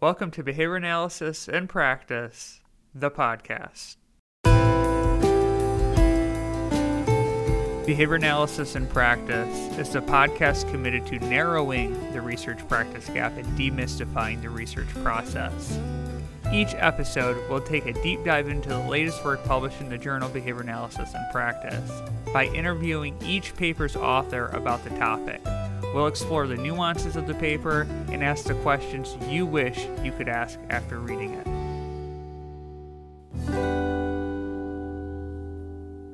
Welcome to Behavior Analysis in Practice, the podcast. Behavior Analysis in Practice is a podcast committed to narrowing the research practice gap and demystifying the research process. Each episode will take a deep dive into the latest work published in the journal Behavior Analysis in Practice by interviewing each paper's author about the topic. We'll explore the nuances of the paper and ask the questions you wish you could ask after reading it.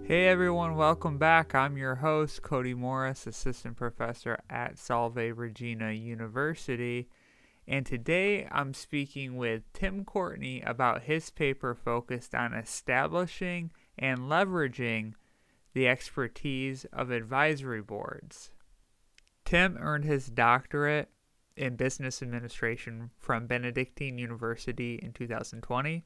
Hey everyone, welcome back. I'm your host, Cody Morris, Assistant Professor at Salve Regina University. And today I'm speaking with Tim Courtney about his paper focused on establishing and leveraging the expertise of advisory boards. Tim earned his doctorate in business administration from Benedictine University in 2020.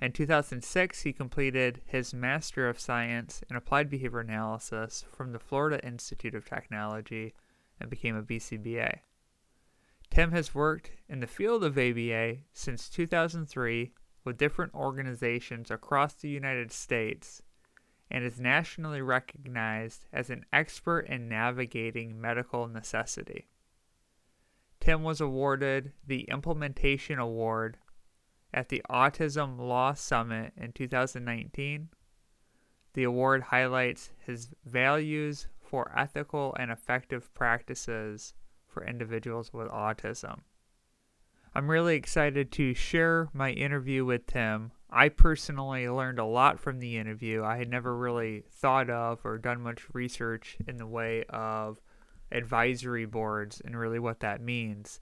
In 2006, he completed his Master of Science in Applied Behavior Analysis from the Florida Institute of Technology and became a BCBA. Tim has worked in the field of ABA since 2003 with different organizations across the United States and is nationally recognized as an expert in navigating medical necessity. Tim was awarded the Implementation Award at the Autism Law Summit in 2019. The award highlights his values for ethical and effective practices for individuals with autism. I'm really excited to share my interview with Tim I personally learned a lot from the interview. I had never really thought of or done much research in the way of advisory boards and really what that means.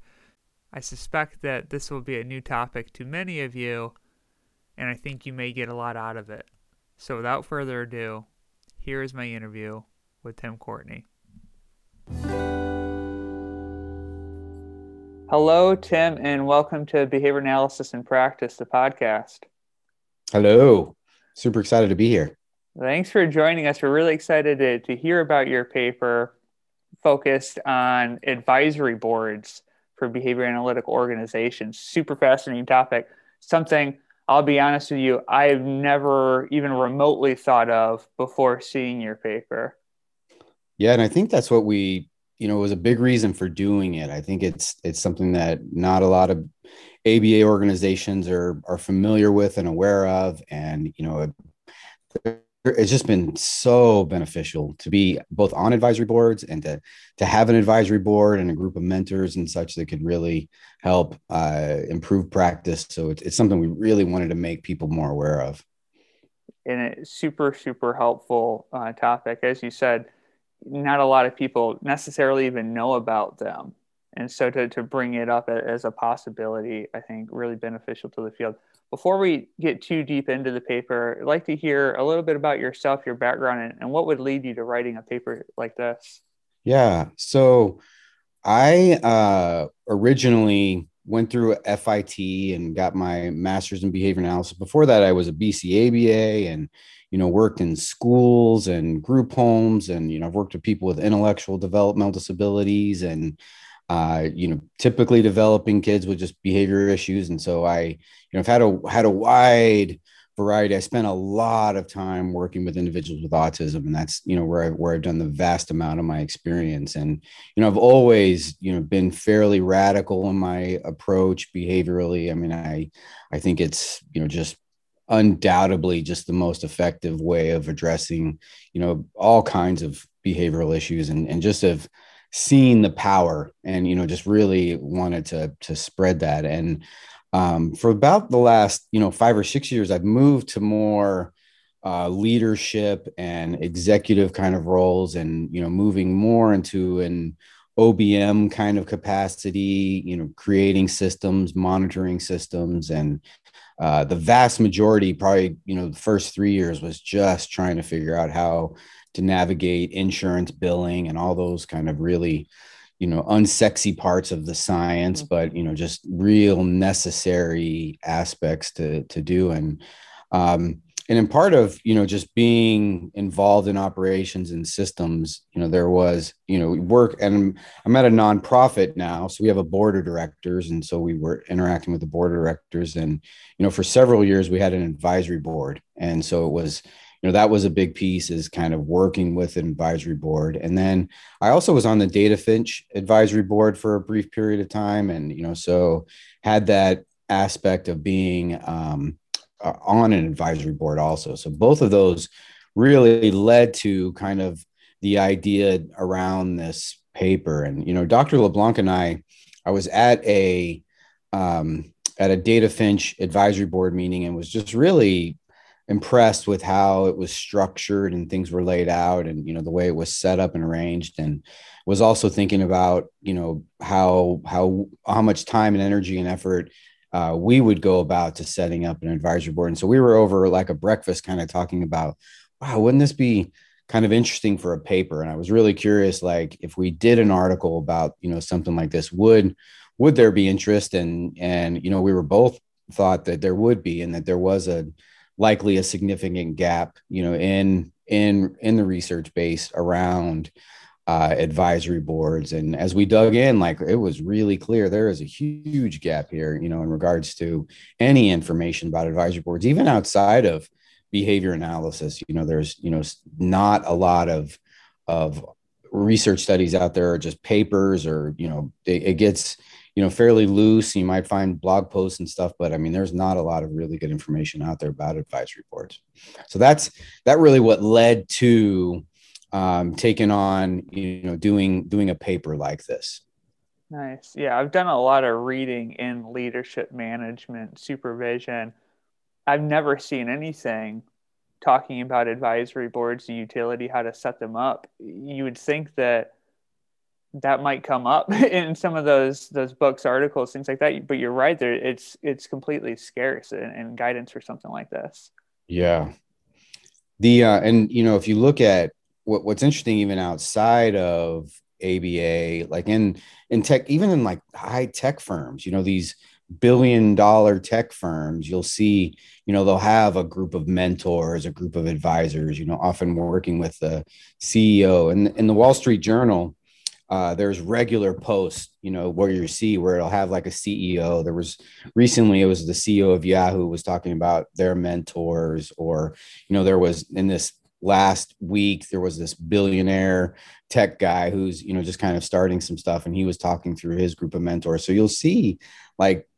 I suspect that this will be a new topic to many of you, and I think you may get a lot out of it. So, without further ado, here is my interview with Tim Courtney. Hello, Tim, and welcome to Behavior Analysis and Practice, the podcast. Hello. Super excited to be here. Thanks for joining us. We're really excited to, to hear about your paper focused on advisory boards for behavior analytic organizations. Super fascinating topic. Something I'll be honest with you, I've never even remotely thought of before seeing your paper. Yeah, and I think that's what we, you know, was a big reason for doing it. I think it's it's something that not a lot of ABA organizations are are familiar with and aware of, and you know, it, it's just been so beneficial to be both on advisory boards and to to have an advisory board and a group of mentors and such that could really help uh, improve practice. So it's, it's something we really wanted to make people more aware of. And it's super super helpful uh, topic, as you said. Not a lot of people necessarily even know about them and so to, to bring it up as a possibility i think really beneficial to the field. Before we get too deep into the paper i'd like to hear a little bit about yourself your background and, and what would lead you to writing a paper like this? Yeah. So i uh, originally went through fit and got my master's in behavior analysis. Before that i was a bcaba and you know worked in schools and group homes and you know i've worked with people with intellectual developmental disabilities and uh, you know, typically developing kids with just behavior issues. And so I, you know, I've had a had a wide variety. I spent a lot of time working with individuals with autism, and that's you know where I where I've done the vast amount of my experience. And you know, I've always you know been fairly radical in my approach behaviorally. I mean, I I think it's you know just undoubtedly just the most effective way of addressing you know all kinds of behavioral issues and and just of seen the power and you know just really wanted to to spread that. And um, for about the last you know five or six years i've moved to more uh, leadership and executive kind of roles and you know moving more into an obm kind of capacity you know creating systems monitoring systems. And uh, the vast majority probably you know the first three years was just trying to figure out how to navigate insurance billing and all those kind of really you know unsexy parts of the science mm-hmm. but you know just real necessary aspects to to do. And um and in part of you know just being involved in operations and systems you know there was you know work and i'm at a nonprofit now so we have a board of directors and so we were interacting with the board of directors. And you know for several years we had an advisory board. And so it was you know that was a big piece is kind of working with an advisory board and then i also was on the DataFinch advisory board for a brief period of time and you know so had that aspect of being um, uh, on an advisory board also. So both of those really led to kind of the idea around this paper. And you know, Dr. LeBlanc and I, I was at a um, at a DataFinch advisory board meeting and was just really impressed with how it was structured and things were laid out and you know the way it was set up and arranged and was also thinking about you know how how how much time and energy and effort uh, we would go about to setting up an advisory board. And so we were over like a breakfast kind of talking about, wow, wouldn't this be kind of interesting for a paper? And I was really curious, like if we did an article about, you know, something like this, would, would there be interest? And, and, you know, we were both thought that there would be, and that there was a likely a significant gap, you know, in, in, in the research base around, uh, advisory boards. And as we dug in, like it was really clear there is a huge gap here, you know, in regards to any information about advisory boards, even outside of behavior analysis. You know, there's, you know, not a lot of, of research studies out there, or just papers, or, you know, it, it gets, you know, fairly loose. You might find blog posts and stuff, but I mean, there's not a lot of really good information out there about advisory boards. So that's that really what led to um, taken on, you know, doing doing a paper like this. Nice. Yeah, I've done a lot of reading in leadership management supervision. I've never seen anything talking about advisory boards, the utility, how to set them up. You would think that that might come up in some of those those books, articles, things like that. But you're right, there it's it's completely scarce in guidance for something like this. Yeah. The uh, and you know if you look at what, what's interesting even outside of ABA, like in in tech, even in like high tech firms, you know, these billion dollar tech firms, you'll see, you know, they'll have a group of mentors, a group of advisors, you know, often working with the CEO. And in the Wall Street Journal, uh, there's regular posts, you know, where you see where it'll have like a CEO. There was recently, it was the CEO of Yahoo was talking about their mentors, or, you know, there was in this last week there was this billionaire tech guy who's you know just kind of starting some stuff and he was talking through his group of mentors. So you'll see like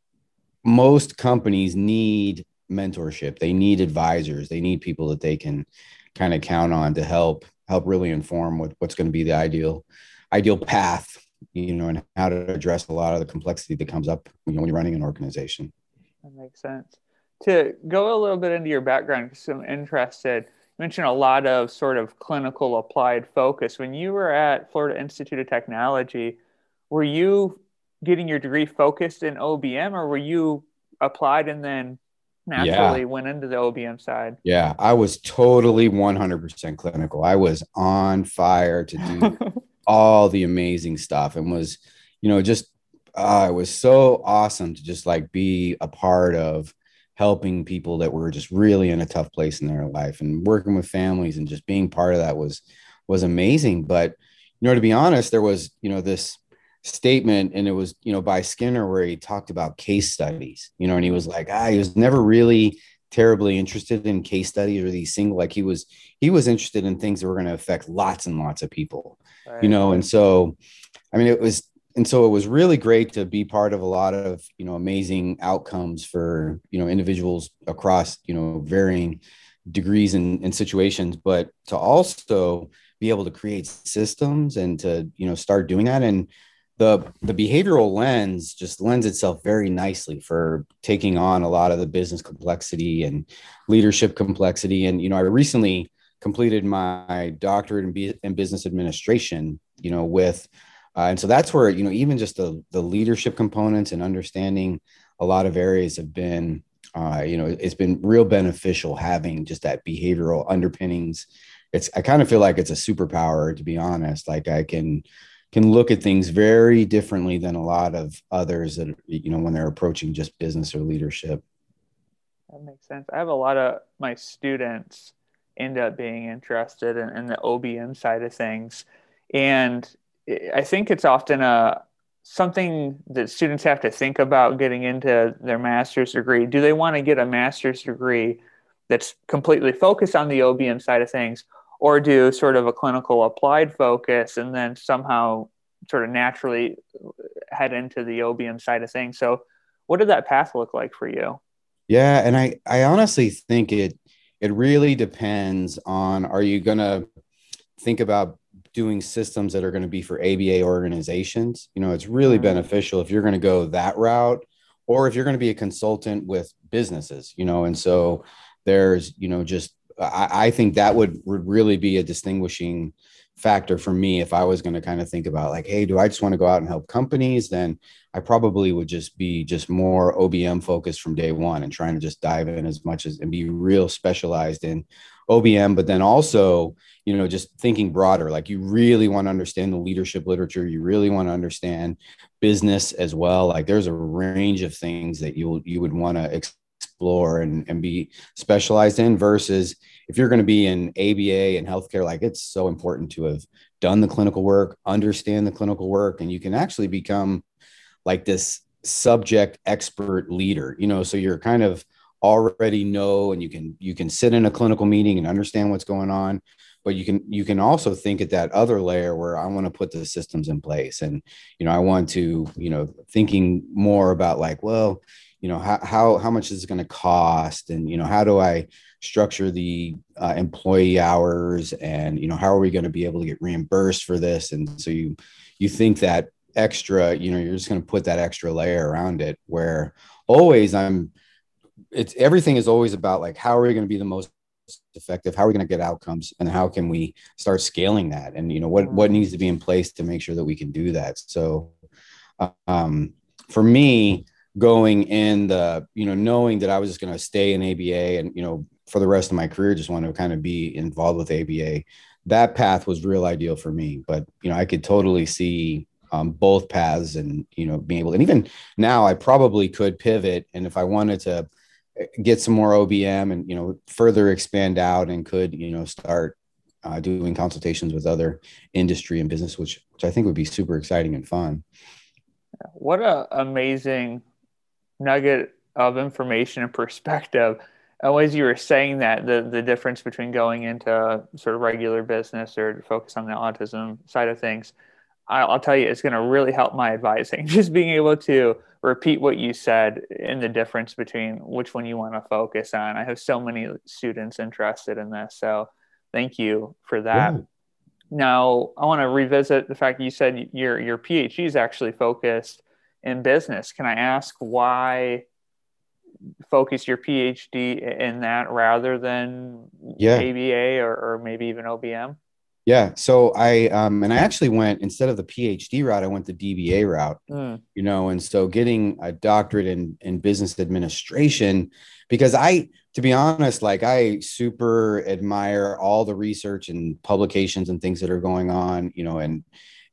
most companies need mentorship. They need advisors. They need people that they can kind of count on to help help really inform what, what's going to be the ideal ideal path you know and how to address a lot of the complexity that comes up you know when you're running an organization that makes sense to go a little bit into your background because i'm interested you mentioned a lot of sort of clinical applied focus. When you were at Florida Institute of Technology, were you getting your degree focused in OBM or were you applied and then naturally yeah. went into the OBM side? Yeah, I was totally 100% clinical. I was on fire to do all the amazing stuff and was, you know, just uh, it was so awesome to just like be a part of helping people that were just really in a tough place in their life and working with families and just being part of that was was amazing. But you know to be honest there was you know this statement and it was you know by skinner where he talked about case studies you know and he was like ah he was never really terribly interested in case studies or these single like he was he was interested in things that were going to affect lots and lots of people right. you know and so i mean it was and so it was really great to be part of a lot of you know amazing outcomes for you know individuals across you know varying degrees and, and situations but to also be able to create systems and to you know start doing that and the the behavioral lens just lends itself very nicely for taking on a lot of the business complexity and leadership complexity and you know i recently completed my doctorate in, in business administration you know with uh, and so that's where, you know, even just the, the leadership components and understanding a lot of areas have been, uh, you know, it's been real beneficial having just that behavioral underpinnings. It's, I kind of feel like it's a superpower, to be honest. Like I can, can look at things very differently than a lot of others that, you know, when they're approaching just business or leadership. That makes sense. I have a lot of my students end up being interested in, in the OBM side of things. And I think it's often a something that students have to think about getting into their master's degree. Do they want to get a master's degree that's completely focused on the OBM side of things, or do sort of a clinical applied focus and then somehow sort of naturally head into the OBM side of things? So, what did that path look like for you? Yeah, and I I honestly think it it really depends on are you going to think about doing systems that are going to be for ABA organizations. You know, it's really mm-hmm. beneficial if you're going to go that route or if you're going to be a consultant with businesses, you know, and so there's, you know, just I, I think that would, would really be a distinguishing factor for me if I was going to kind of think about like, hey, do I just want to go out and help companies? Then I probably would just be just more OBM focused from day one and trying to just dive in as much as and be real specialized in OBM, but then also, you know, just thinking broader, like you really want to understand the leadership literature. You really want to understand business as well. Like there's a range of things that you you would want to explore and, and be specialized in versus if you're going to be in ABA and healthcare, like it's so important to have done the clinical work, understand the clinical work, and you can actually become like this subject expert leader, you know, so you're kind of already know and you can you can sit in a clinical meeting and understand what's going on but you can you can also think at that other layer where i want to put the systems in place and you know i want to you know thinking more about like well you know how how, how much is it going to cost? And you know how do i structure the uh, employee hours? And you know how are we going to be able to get reimbursed for this? And so you you think that extra you know you're just going to put that extra layer around it where always i'm it's everything is always about like how are we going to be the most effective? How are we going to get outcomes? And how can we start scaling that? And you know what what needs to be in place to make sure that we can do that? So um, for me going in the you know knowing that i was just going to stay in aba and you know for the rest of my career just want to kind of be involved with aba that path was real ideal for me but you know i could totally see um, both paths and you know being able and even now i probably could pivot and if i wanted to get some more OBM and you know further expand out and could you know start uh, doing consultations with other industry and business, which which I think would be super exciting and fun. What a amazing nugget of information and perspective. And as you were saying that, the the difference between going into sort of regular business or focus on the autism side of things, I'll, I'll tell you, it's going to really help my advising. Just being able to repeat what you said in the difference between which one you want to focus on. I have so many students interested in this. So thank you for that. Yeah. Now, I want to revisit the fact that you said your, your PhD is actually focused in business. Can I ask why focus your PhD in that rather than yeah. ABA or, or maybe even OBM? Yeah. So I um and I actually went instead of the PhD route, I went the DBA route. Mm. You know, and so getting a doctorate in in business administration because I to be honest, like I super admire all the research and publications and things that are going on, you know, and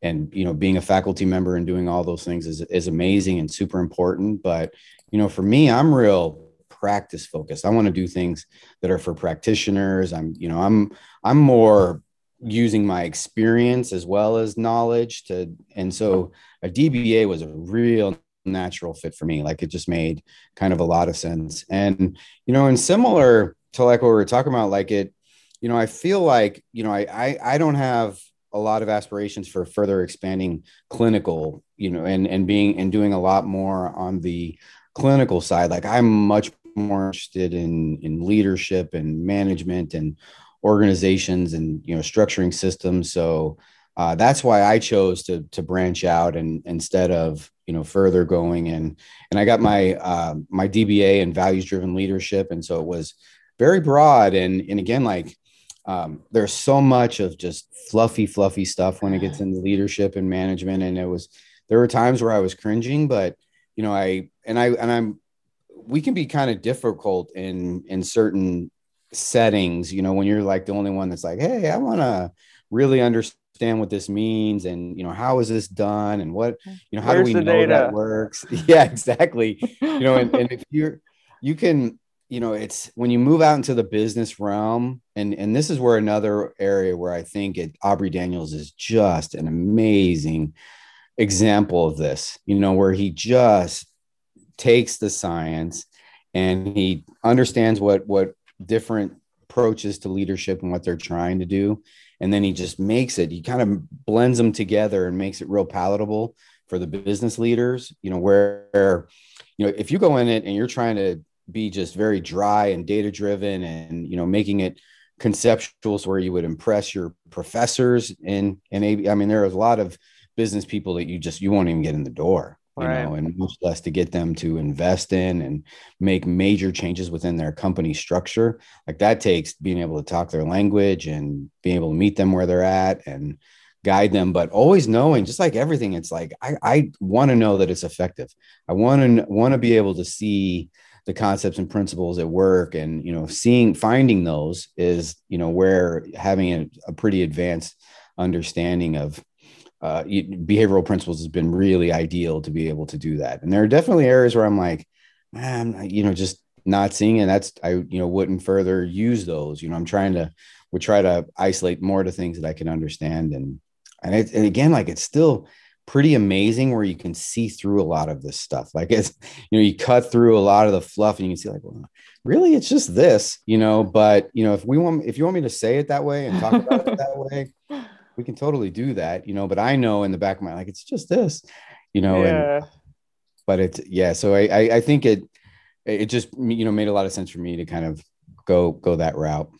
and you know, being a faculty member and doing all those things is is amazing and super important, but you know, for me, I'm real practice focused. I want to do things that are for practitioners. I'm, you know, I'm I'm more using my experience as well as knowledge to and so a dba was a real natural fit for me like it just made kind of a lot of sense and you know and similar to like what we were talking about like it you know i feel like you know i i, I don't have a lot of aspirations for further expanding clinical you know and and being and doing a lot more on the clinical side. Like i'm much more interested in in leadership and management and organizations and you know structuring systems. So uh, that's why I chose to to branch out and instead of you know further going and and I got my uh, my DBA in values driven leadership. And so it was very broad. And and again like um, there's so much of just fluffy fluffy stuff when it gets into leadership and management and it was there were times where I was cringing but you know I and I and I'm we can be kind of difficult in in certain settings, you know, when you're like the only one that's like, hey, I want to really understand what this means and you know how is this done and what you know how Where's do we know data? that works? Yeah exactly. You know and, and if you're you can you know it's when you move out into the business realm and and this is where another area where i think it, aubrey daniels is just an amazing example of this you know where he just takes the science and he understands what what different approaches to leadership and what they're trying to do. And then he just makes it he kind of blends them together and makes it real palatable for the business leaders you know where you know if you go in it and you're trying to be just very dry and data driven and you know making it conceptuals where you would impress your professors and and I mean there are a lot of business people that you just you won't even get in the door you right. know and much less to get them to invest in and make major changes within their company structure like that takes being able to talk their language and being able to meet them where they're at and guide them but always knowing just like everything it's like i, I want to know that it's effective i want to want to be able to see the concepts and principles at work and you know seeing finding those is you know where having a, a pretty advanced understanding of uh, behavioral principles has been really ideal to be able to do that. And there are definitely areas where i'm like man you know just not seeing it. That's i you know wouldn't further use those. You know i'm trying to would try to isolate more to things that i can understand. And and, it, and again like it's still pretty amazing where you can see through a lot of this stuff. Like it's, you know, you cut through a lot of the fluff and you can see like, well, really it's just this, you know, but you know, if we want, if you want me to say it that way and talk about it that way, we can totally do that, you know, but I know in the back of my, like, it's just this, you know, yeah. and, but it's, yeah. So I, I, I think it, it just, you know, made a lot of sense for me to kind of go, go that route.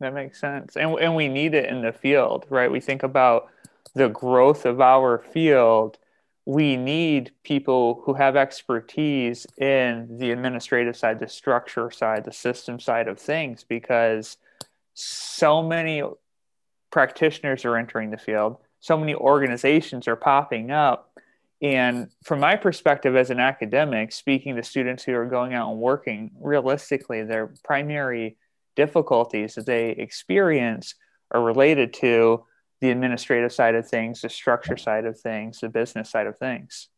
That makes sense. And, and we need it in the field, right? We think about, the growth of our field, we need people who have expertise in the administrative side, the structure side, the system side of things, because so many practitioners are entering the field, so many organizations are popping up. And from my perspective as an academic, speaking to students who are going out and working, realistically, their primary difficulties that they experience are related to the administrative side of things, the structure side of things, the business side of things.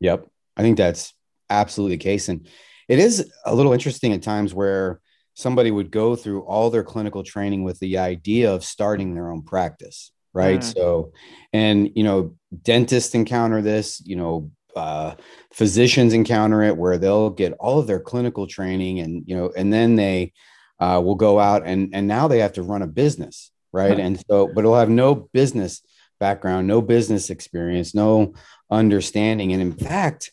Yep. I think that's absolutely the case. And it is a little interesting at times where somebody would go through all their clinical training with the idea of starting their own practice. Right. Mm. So, and, you know, dentists encounter this, you know, uh, physicians encounter it where they'll get all of their clinical training and, you know, and then they uh, will go out and, and now they have to run a business right? and so, but it'll have no business background, no business experience, no understanding. And in fact,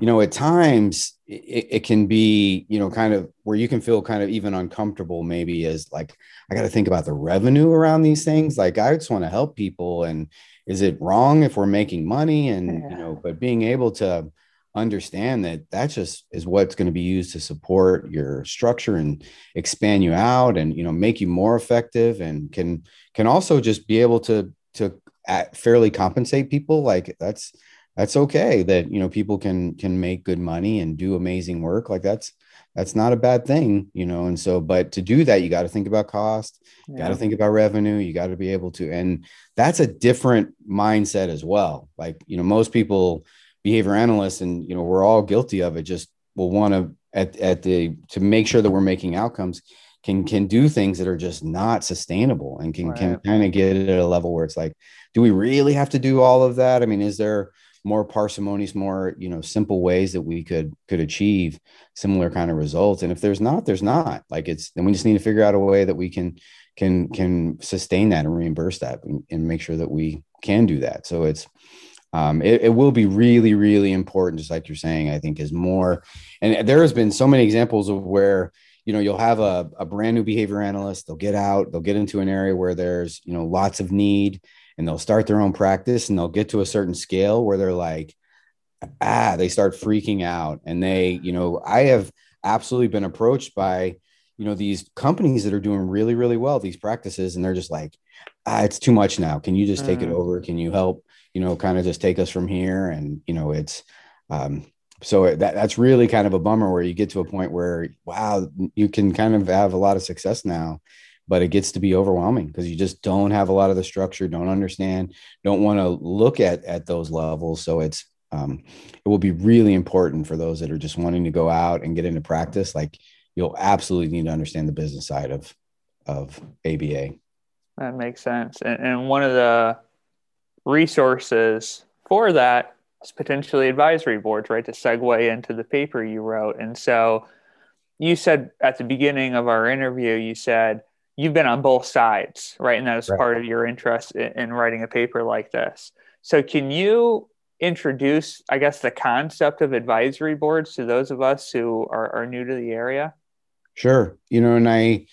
you know, at times it, it, can be, you know, kind of where you can feel kind of even uncomfortable, maybe as like, I got to think about the revenue around these things. Like, I just want to help people. And is it wrong if we're making money? And, you know, but being able to, understand that that just is what's going to be used to support your structure and expand you out and you know make you more effective and can can also just be able to to fairly compensate people. Like that's that's okay that you know people can can make good money and do amazing work. Like that's that's not a bad thing you know and so but to do that you got to think about cost you got to think about revenue you got to be able to and that's a different mindset as well. Like you know most people behavior analysts and you know we're all guilty of it. Just will want to at, at the to make sure that we're making outcomes can can do things that are just not sustainable and can right. can kind of get at a level where it's like do we really have to do all of that? I mean is there more parsimonious more you know simple ways that we could could achieve similar kind of results? And if there's not there's not. Like it's then we just need to figure out a way that we can can can sustain that and reimburse that and, and make sure that we can do that. So it's um, it, it, will be really, really important, just like you're saying, I think is more. And there has been so many examples of where, you know, you'll have a, a brand new behavior analyst, they'll get out, they'll get into an area where there's, you know, lots of need and they'll start their own practice and they'll get to a certain scale where they're like, ah, they start freaking out. And they, you know, I have absolutely been approached by, you know, these companies that are doing really, really well, these practices, and they're just like, ah, it's too much now. Can you just take mm. it over? Can you help? You know, kind of just take us from here. And, you know, it's, um, so that, that's really kind of a bummer where you get to a point where, wow, you can kind of have a lot of success now, but it gets to be overwhelming because you just don't have a lot of the structure, don't understand, don't want to look at, at those levels. So it's, um, it will be really important for those that are just wanting to go out and get into practice. Like you'll absolutely need to understand the business side of of ABA. That makes sense. And, and one of the resources for that is potentially advisory boards, right? To segue into the paper you wrote. And so you said at the beginning of our interview, you said you've been on both sides, right? And that was right. part of your interest in, in writing a paper like this. So can you introduce, I guess, the concept of advisory boards to those of us who are, are new to the area? Sure. You know, and I,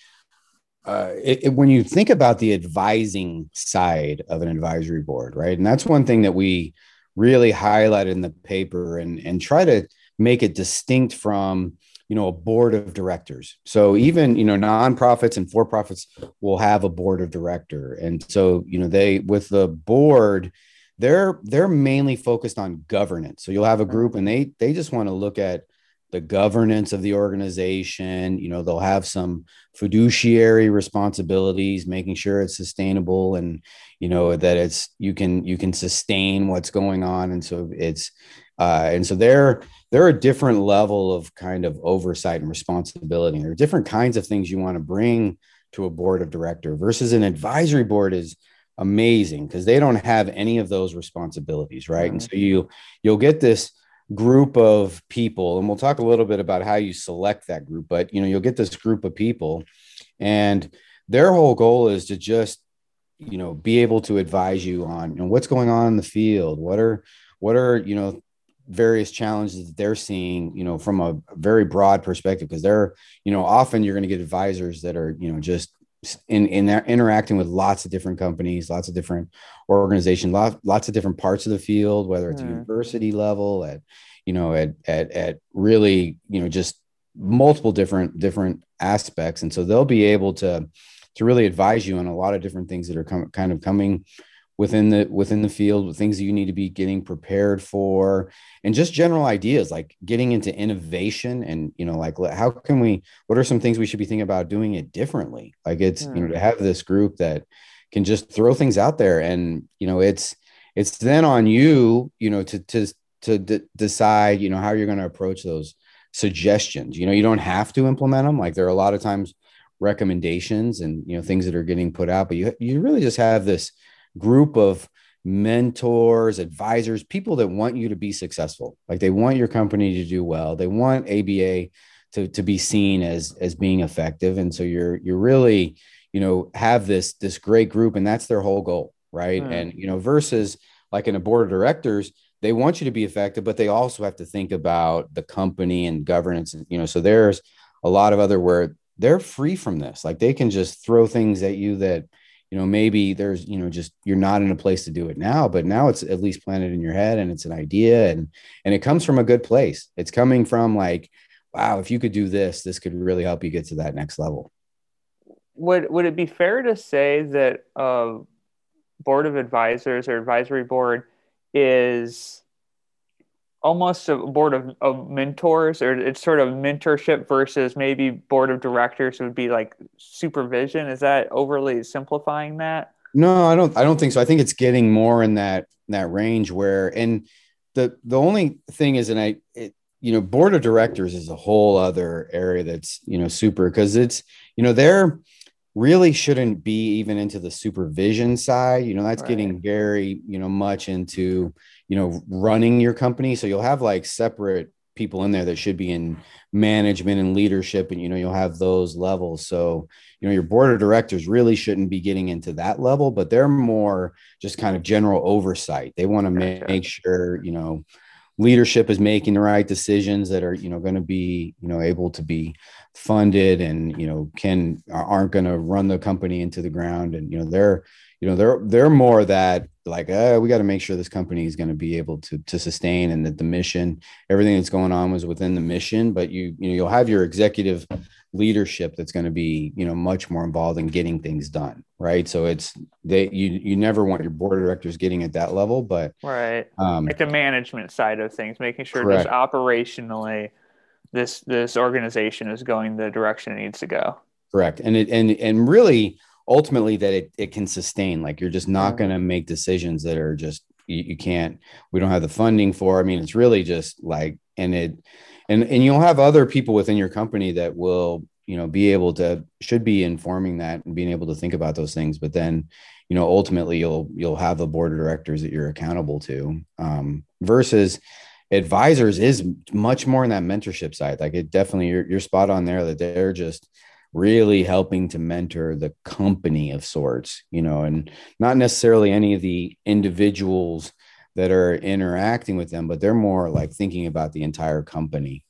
uh, it, it, when you think about the advising side of an advisory board, right? And that's one thing that we really highlight in the paper and, and try to make it distinct from, you know, a board of directors. So even, you know, nonprofits and for profits will have a board of director. And so, you know, they, with the board, they're they're mainly focused on governance so you'll have a group and they they just want to look at the governance of the organization you know they'll have some fiduciary responsibilities making sure it's sustainable and you know that it's you can you can sustain what's going on. And so it's uh, and so they're they're a different level of kind of oversight and responsibility. There are different kinds of things you want to bring to a board of director versus an advisory board is amazing because they don't have any of those responsibilities right? And so you you'll get this group of people and we'll talk a little bit about how you select that group but you know you'll get this group of people and their whole goal is to just you know be able to advise you on you know what's going on in the field what are what are you know various challenges that they're seeing you know from a very broad perspective because they're you know often you're going to get advisors that are you know just in in interacting with lots of different companies, lots of different organizations, lots lots of different parts of the field, whether it's mm. university level, at you know, at at at really you know just multiple different different aspects, and so they'll be able to to really advise you on a lot of different things that are com- kind of coming within the within the field things that you need to be getting prepared for and just general ideas like getting into innovation and you know like how can we what are some things we should be thinking about doing it differently? Like it's you know to hmm. have this group that can just throw things out there and you know it's it's then on you you know to to to d- decide you know how you're going to approach those suggestions. You know you don't have to implement them like there are a lot of times recommendations and you know things that are getting put out but you you really just have this group of mentors, advisors, people that want you to be successful. Like they want your company to do well. They want ABA to, to be seen as as being effective. And so you're you're really, you know, have this this great group and that's their whole goal, right? Mm. And you know, versus like in a board of directors, they want you to be effective, but they also have to think about the company and governance. And, you know, so there's a lot of other where they're free from this. Like they can just throw things at you that you know maybe there's you know just you're not in a place to do it now but now it's at least planted in your head and it's an idea and and it comes from a good place. It's coming from like wow if you could do this this could really help you get to that next level. Would would it be fair to say that a board of advisors or advisory board is almost a board of, of mentors or it's sort of mentorship versus maybe board of directors would be like supervision. Is that overly simplifying that? No i don't i don't think so. I think it's getting more in that that range where and the the only thing is and i it, you know board of directors is a whole other area that's you know super because it's you know they're really shouldn't be even into the supervision side you know that's right. getting very you know much into you know running your company. So you'll have like separate people in there that should be in management and leadership and you know you'll have those levels. So you know your board of directors really shouldn't be getting into that level but they're more just kind of general oversight. They want to make, make sure you know leadership is making the right decisions that are you know going to be you know able to be funded and you know can aren't going to run the company into the ground. And you know they're you know they're they're more that like uh, we got to make sure this company is going to be able to to sustain and that the mission everything that's going on was within the mission but you you know you'll have your executive leadership that's going to be you know much more involved in getting things done right? So it's they you you never want your board of directors getting at that level but right. um like the management side of things making sure correct. just operationally this this organization is going the direction it needs to go. Correct. And it and and really ultimately that it, it can sustain. Like you're just not going to make decisions that are just you, you, can't we don't have the funding for. I mean it's really just like and it and and you'll have other people within your company that will you know be able to should be informing that and being able to think about those things. But then you know ultimately you'll you'll have a board of directors that you're accountable to um, versus advisors is much more in that mentorship side. Like it definitely you're, you're spot on there that they're just really helping to mentor the company of sorts you know and not necessarily any of the individuals that are interacting with them but they're more like thinking about the entire company.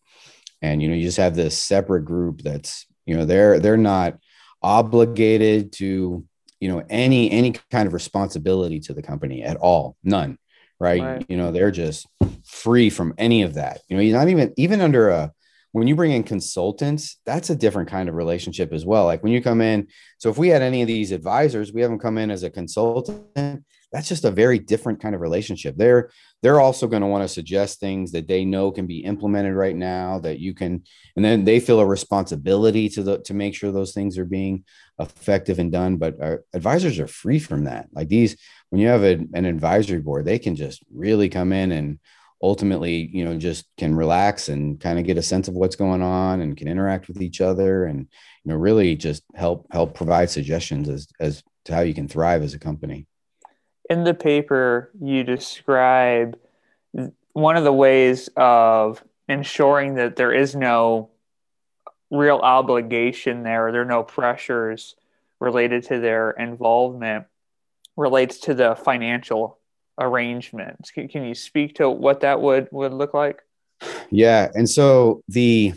And you know you just have this separate group that's you know they're they're not obligated to you know any any kind of responsibility to the company at all. None right, right. you know they're just free from any of that. You know you're not even even under a when you bring in consultants that's a different kind of relationship as well. Like when you come in so if we had any of these advisors we have them come in as a consultant that's just a very different kind of relationship. They're they're also going to want to suggest things that they know can be implemented right now that you can and then they feel a responsibility to the to make sure those things are being effective and done but our advisors are free from that. Like these when you have a, an advisory board they can just really come in and ultimately you know just can relax and kind of get a sense of what's going on and can interact with each other and you know really just help help provide suggestions as as to how you can thrive as a company. In the paper, you describe one of the ways of ensuring that there is no real obligation there, there are no pressures related to their involvement, relates to the financial arrangements. Can, can you speak to what that would would look like? Yeah, and so the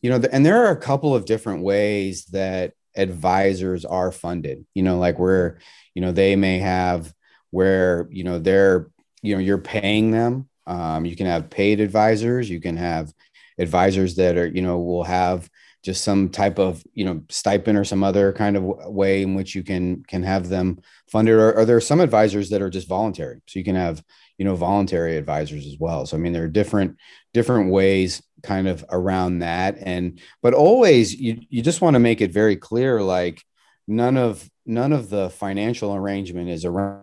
you know, the, and there are a couple of different ways that advisors are funded. You know, like where you know they may have where you know they're you know you're paying them um, you can have paid advisors you can have advisors that are you know will have just some type of you know stipend or some other kind of way in which you can can have them funded or, or there are some advisors that are just voluntary so you can have you know voluntary advisors as well so i mean there are different different ways kind of around that and but always you you just want to make it very clear like none of none of the financial arrangement is around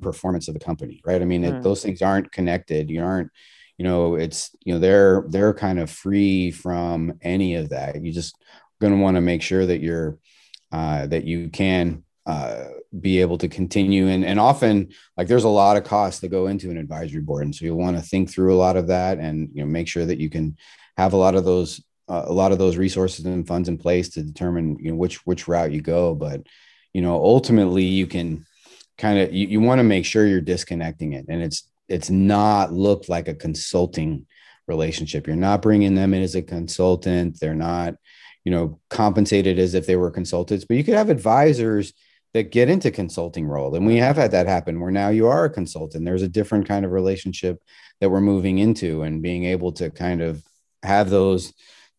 performance of the company, right? I mean, mm. it, those things aren't connected. You aren't, you know, it's you know they're they're kind of free from any of that. You just going to want to make sure that you're uh, that you can uh, be able to continue and and often like there's a lot of costs that go into an advisory board, and so you'll want to think through a lot of that and you know make sure that you can have a lot of those uh, a lot of those resources and funds in place to determine you know which which route you go but you know ultimately you can kind of you, you want to make sure you're disconnecting it and it's it's not looked like a consulting relationship. You're not bringing them in as a consultant. They're not you know compensated as if they were consultants but you could have advisors that get into consulting role. And we have had that happen where now you are a consultant. There's a different kind of relationship that we're moving into and being able to kind of have those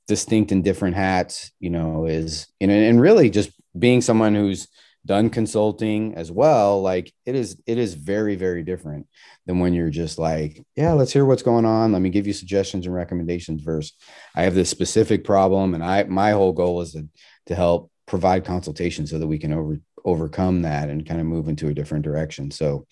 distinct and different hats you know is you know and really just being someone who's done consulting as well like it is it is very very different than when you're just like yeah let's hear what's going on. Let me give you suggestions and recommendations versus i have this specific problem and i my whole goal is to, to help provide consultation so that we can over overcome that and kind of move into a different direction. So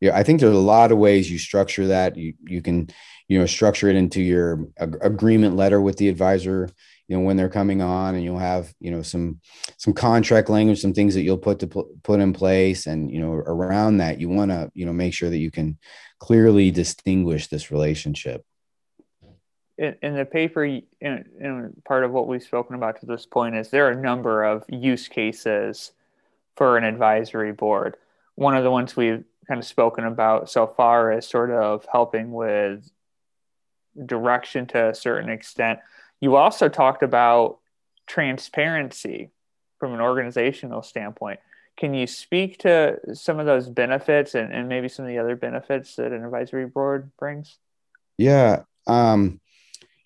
yeah i think there's a lot of ways you structure that. You you can you know structure it into your ag- agreement letter with the advisor you know when they're coming on and you'll have you know some some contract language some things that you'll put to put in place and you know around that you want to you know make sure that you can clearly distinguish this relationship. In, in the paper in part of what we've spoken about to this point is there are a number of use cases for an advisory board. One of the ones we've kind of spoken about so far is sort of helping with direction to a certain extent you also talked about transparency from an organizational standpoint. Can you speak to some of those benefits and, and maybe some of the other benefits that an advisory board brings? Yeah. Um,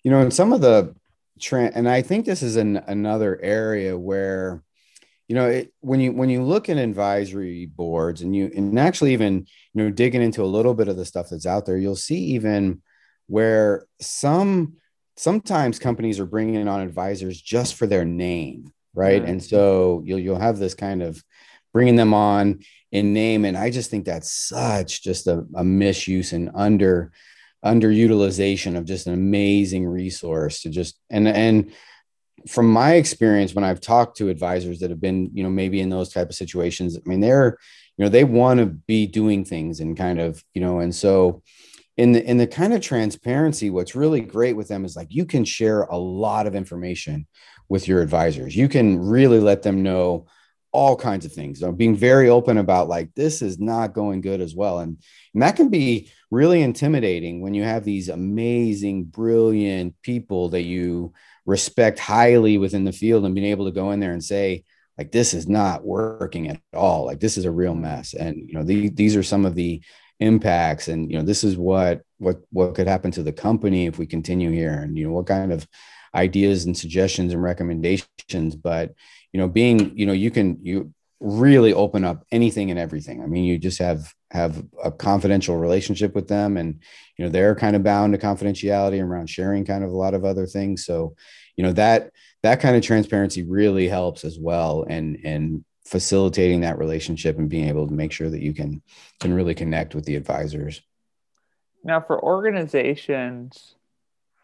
you know, in some of the trend, and I think this is an, another area where, you know, it, when you when you look at advisory boards and you and actually even you know digging into a little bit of the stuff that's out there, you'll see even where some sometimes companies are bringing on advisors just for their name right? And so you'll you'll have this kind of bringing them on in name and i just think that's such just a, a misuse and under underutilization of just an amazing resource to just and and from my experience when i've talked to advisors that have been you know maybe in those type of situations i mean they're you know they want to be doing things and kind of you know and so in the in the kind of transparency what's really great with them is like you can share a lot of information with your advisors. You can really let them know all kinds of things. So being very open about like this is not going good as well. And, and that can be really intimidating when you have these amazing brilliant people that you respect highly within the field and being able to go in there and say like this is not working at all. Like this is a real mess. And you know the, these are some of the impacts. And you know this is what what what could happen to the company if we continue here. And you know what kind of ideas and suggestions and recommendations. But you know being you know you can you really open up anything and everything. I mean you just have have a confidential relationship with them. And you know they're kind of bound to confidentiality around sharing kind of a lot of other things. So you know that that kind of transparency really helps as well. And and facilitating that relationship and being able to make sure that you can can really connect with the advisors. Now for organizations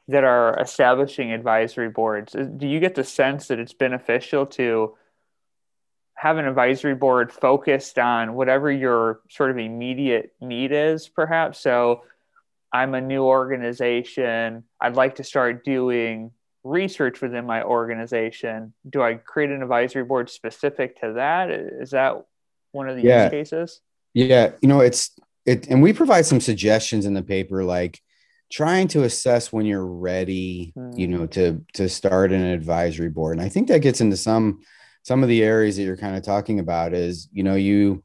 that are establishing advisory boards do you get the sense that it's beneficial to have an advisory board focused on whatever your sort of immediate need is perhaps? So i'm a new organization. I'd like to start doing research within my organization, do I create an advisory board specific to that? Is that one of the yeah. use cases? Yeah, you know, it's it, and we provide some suggestions in the paper, like trying to assess when you're ready, mm. you know, to to start an advisory board. And I think that gets into some some of the areas that you're kind of talking about. Is you know you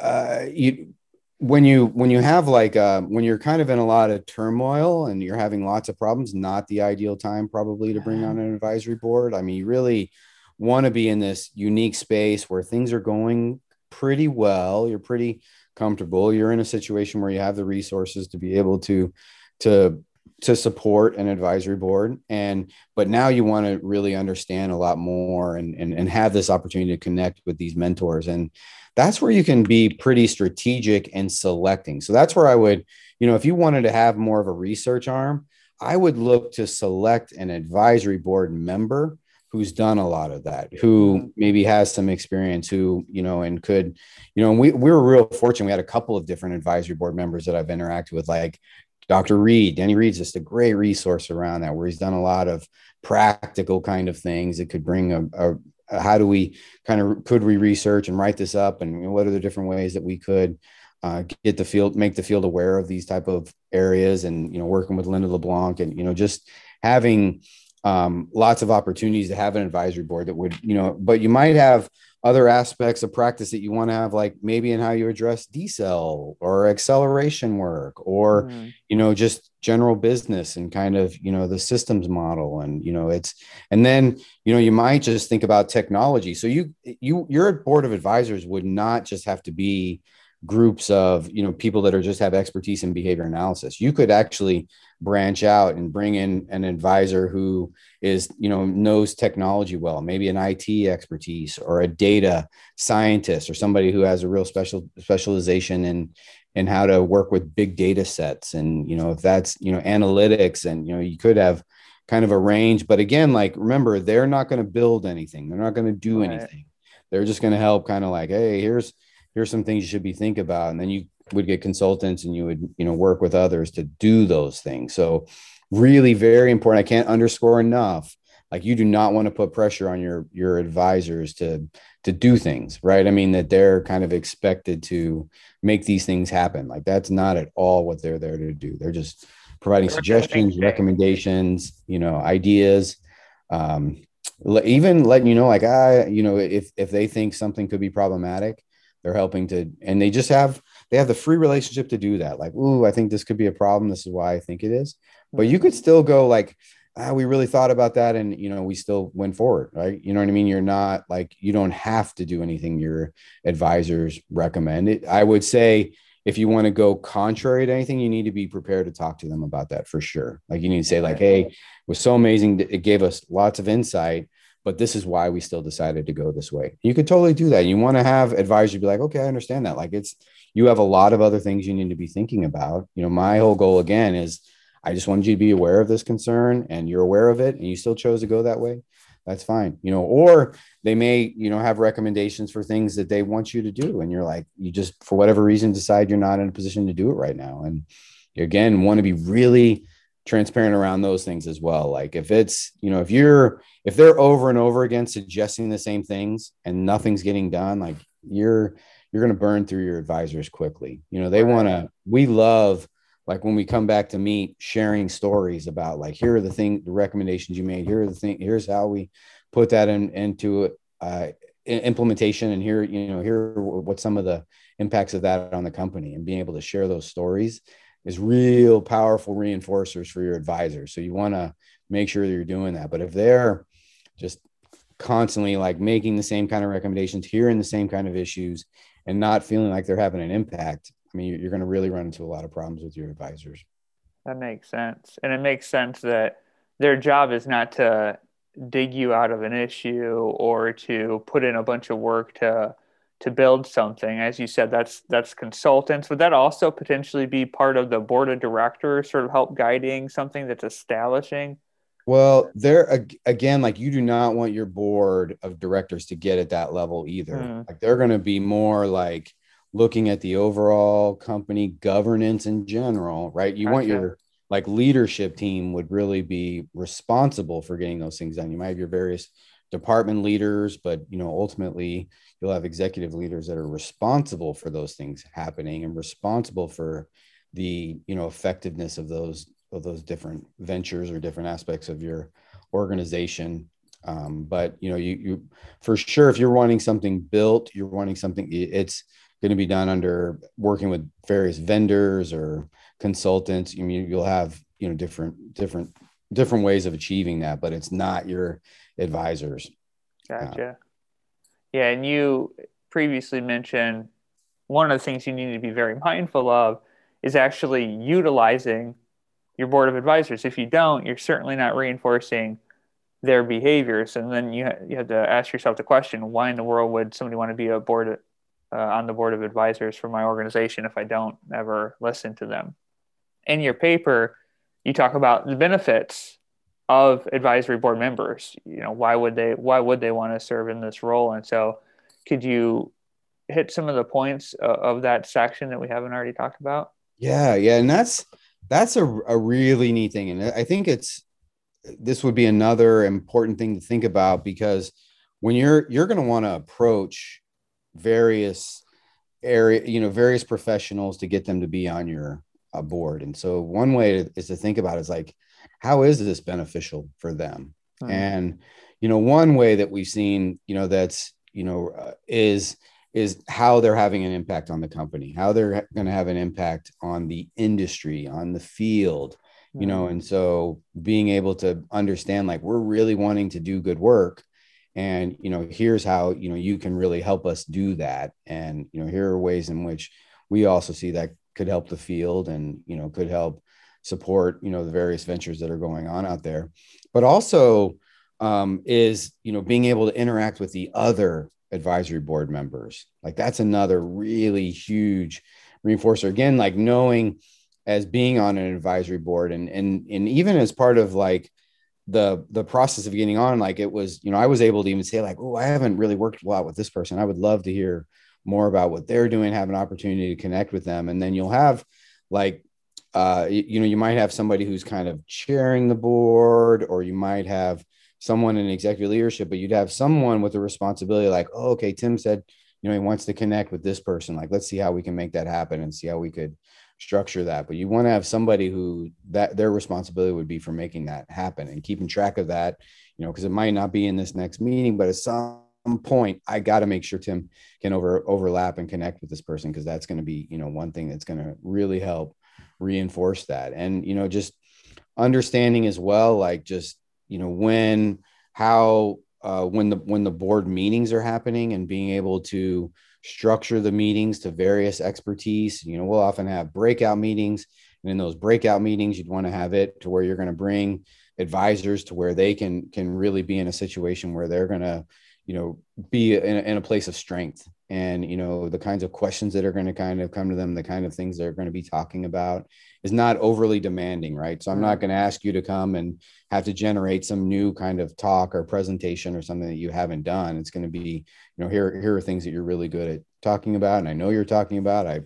uh, you when you when you have like uh, when you're kind of in a lot of turmoil and you're having lots of problems not the ideal time probably to bring on an advisory board. I mean you really want to be in this unique space where things are going pretty well you're pretty comfortable you're in a situation where you have the resources to be able to to to support an advisory board. And but now you want to really understand a lot more and, and and have this opportunity to connect with these mentors. And that's where you can be pretty strategic and selecting. So that's where I would, you know, if you wanted to have more of a research arm, I would look to select an advisory board member who's done a lot of that, who mm-hmm. maybe has some experience, who, you know, and could, you know, and we, we were real fortunate. We had a couple of different advisory board members that I've interacted with, like Dr. Reed. Danny Reed's just a great resource around that, where he's done a lot of practical kind of things that could bring a, a, how do we kind of could we research and write this up? And what are the different ways that we could uh, get the field make the field aware of these type of areas and you know working with linda leblanc and you know just having um, lots of opportunities to have an advisory board that would you know but you might have other aspects of practice that you want to have like maybe in how you address decel or acceleration work or mm-hmm. you know just general business and kind of you know the systems model and you know it's and then you know you might just think about technology so you you your board of advisors would not just have to be groups of you know people that are just have expertise in behavior analysis you could actually branch out and bring in an advisor who is you know knows technology well maybe an IT expertise or a data scientist or somebody who has a real special specialization in in how to work with big data sets. And you know if that's you know analytics and you know you could have kind of a range but again like remember they're not going to build anything. They're not going to do right. anything. They're just going to help kind of like hey here's here's some things you should be think about. And then you would get consultants and you would you know work with others to do those things. So really very important. I can't underscore enough like you do not want to put pressure on your your advisors to to do things right? I mean that they're kind of expected to make these things happen. Like that's not at all what they're there to do. They're just providing suggestions recommendations you know ideas um even letting you know like i you know if if they think something could be problematic they're helping to and they just have they have the free relationship to do that. Like ooh i think this could be a problem. This is why i think it is. But you could still go like ah, we really thought about that and you know we still went forward right? You know what i mean? You're not like you don't have to do anything your advisors recommend. It i would say if you want to go contrary to anything you need to be prepared to talk to them about that for sure. Like you need to say like hey it was so amazing. It gave us lots of insight but this is why we still decided to go this way. You could totally do that. You want to have advisors be like, okay, I understand that. Like it's you have a lot of other things you need to be thinking about. You know, my whole goal again is I just wanted you to be aware of this concern and you're aware of it and you still chose to go that way. That's fine. You know, or they may, you know, have recommendations for things that they want you to do. And you're like, you just, for whatever reason, decide you're not in a position to do it right now. And you again, want to be really transparent around those things as well. Like if it's, you know, if you're, if they're over and over again suggesting the same things and nothing's getting done, like you're, you're going to burn through your advisors quickly. You know, they want to, we love like when we come back to meet sharing stories about like, here are the thing, the recommendations you made, here are the thing, here's how we put that in, into uh, implementation. And here, you know, here what some of the impacts of that on the company and being able to share those stories is real powerful reinforcers for your advisors. So you want to make sure that you're doing that. But if they're just constantly like making the same kind of recommendations, hearing the same kind of issues, and not feeling like they're having an impact, I mean, you're going to really run into a lot of problems with your advisors. That makes sense. And it makes sense that their job is not to dig you out of an issue or to put in a bunch of work to to build something as you said that's that's consultants would that also potentially be part of the board of directors sort of help guiding something that's establishing well there again like you do not want your board of directors to get at that level either. Mm. like they're going to be more like looking at the overall company governance in general right? You want your like leadership team would really be responsible for getting those things done. You might have your various department leaders but you know ultimately you'll have executive leaders that are responsible for those things happening and responsible for the you know effectiveness of those of those different ventures or different aspects of your organization. Um, but you know you you for sure if you're wanting something built you're wanting something it's going to be done under working with various vendors or consultants. You mean you'll have you know different different different ways of achieving that but it's not your advisors. Gotcha. Uh, yeah, and you previously mentioned one of the things you need to be very mindful of is actually utilizing your board of advisors. If you don't, you're certainly not reinforcing their behaviors. And then you, ha- you have to ask yourself the question why in the world would somebody want to be a board uh, on the board of advisors for my organization if I don't ever listen to them? In your paper, you talk about the benefits of advisory board members you know why would they why would they want to serve in this role and so could you hit some of the points of that section that we haven't already talked about yeah yeah and that's that's a, a really neat thing and i think it's this would be another important thing to think about because when you're you're going to want to approach various area you know various professionals to get them to be on your uh, board and so one way is to think about it is like how is this beneficial for them? Hmm. And you know, one way that we've seen, you know, that's you know, uh, is is how they're having an impact on the company, how they're going to have an impact on the industry, on the field, you know, and so being able to understand like we're really wanting to do good work and you know here's how you know you can really help us do that and you know here are ways in which we also see that could help the field and you know could help support you know the various ventures that are going on out there. But also um, is you know being able to interact with the other advisory board members. Like that's another really huge reinforcer. Again like knowing as being on an advisory board and and and even as part of like the the process of getting on like it was you know i was able to even say like oh i haven't really worked a lot with this person. I would love to hear more about what they're doing have an opportunity to connect with them. And then you'll have like uh, you, you know, you might have somebody who's kind of chairing the board, or you might have someone in executive leadership, but you'd have someone with a responsibility like, oh, okay, Tim said, you know, he wants to connect with this person. Like, let's see how we can make that happen and see how we could structure that. But you want to have somebody who that their responsibility would be for making that happen and keeping track of that, you know, because it might not be in this next meeting, but at some point I got to make sure Tim can over overlap and connect with this person because that's going to be, you know, one thing that's going to really help reinforce that and you know just understanding as well like just you know when how uh, when the when the board meetings are happening and being able to structure the meetings to various expertise. You know we'll often have breakout meetings and in those breakout meetings you'd want to have it to where you're going to bring advisors to where they can can really be in a situation where they're going to you know be in a, in a place of strength and you know the kinds of questions that are going to kind of come to them the kind of things they're going to be talking about is not overly demanding right? So i'm not going to ask you to come and have to generate some new kind of talk or presentation or something that you haven't done. It's going to be you know here here are things that you're really good at talking about and i know you're talking about. I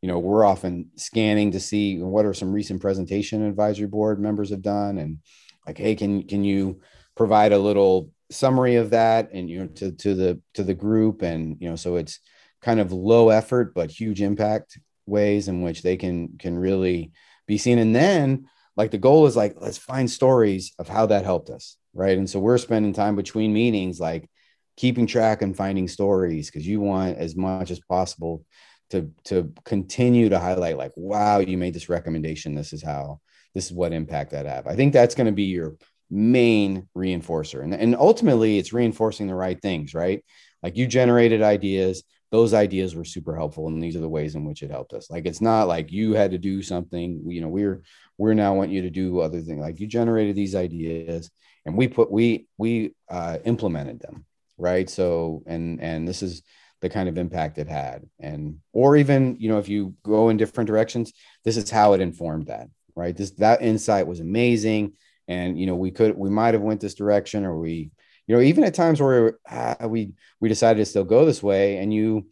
you know we're often scanning to see what are some recent presentation advisory board members have done and like hey can can you provide a little summary of that and you know to to the to the group and you know so it's kind of low effort but huge impact ways in which they can can really be seen. And then like the goal is like let's find stories of how that helped us right? And so we're spending time between meetings like keeping track and finding stories because you want as much as possible to to continue to highlight like wow you made this recommendation. This is how this is what impact that have i think that's going to be your main reinforcer. And, and ultimately, it's reinforcing the right things, right? Like you generated ideas, those ideas were super helpful. And these are the ways in which it helped us. Like it's not like you had to do something, you know, we're, we're now want you to do other things. Like you generated these ideas and we put, we, we uh, implemented them. Right. So, and, and this is, the kind of impact it had and or even you know if you go in different directions this is how it informed that right this that insight was amazing and you know we could we might have went this direction or we you know even at times where ah, we we decided to still go this way and you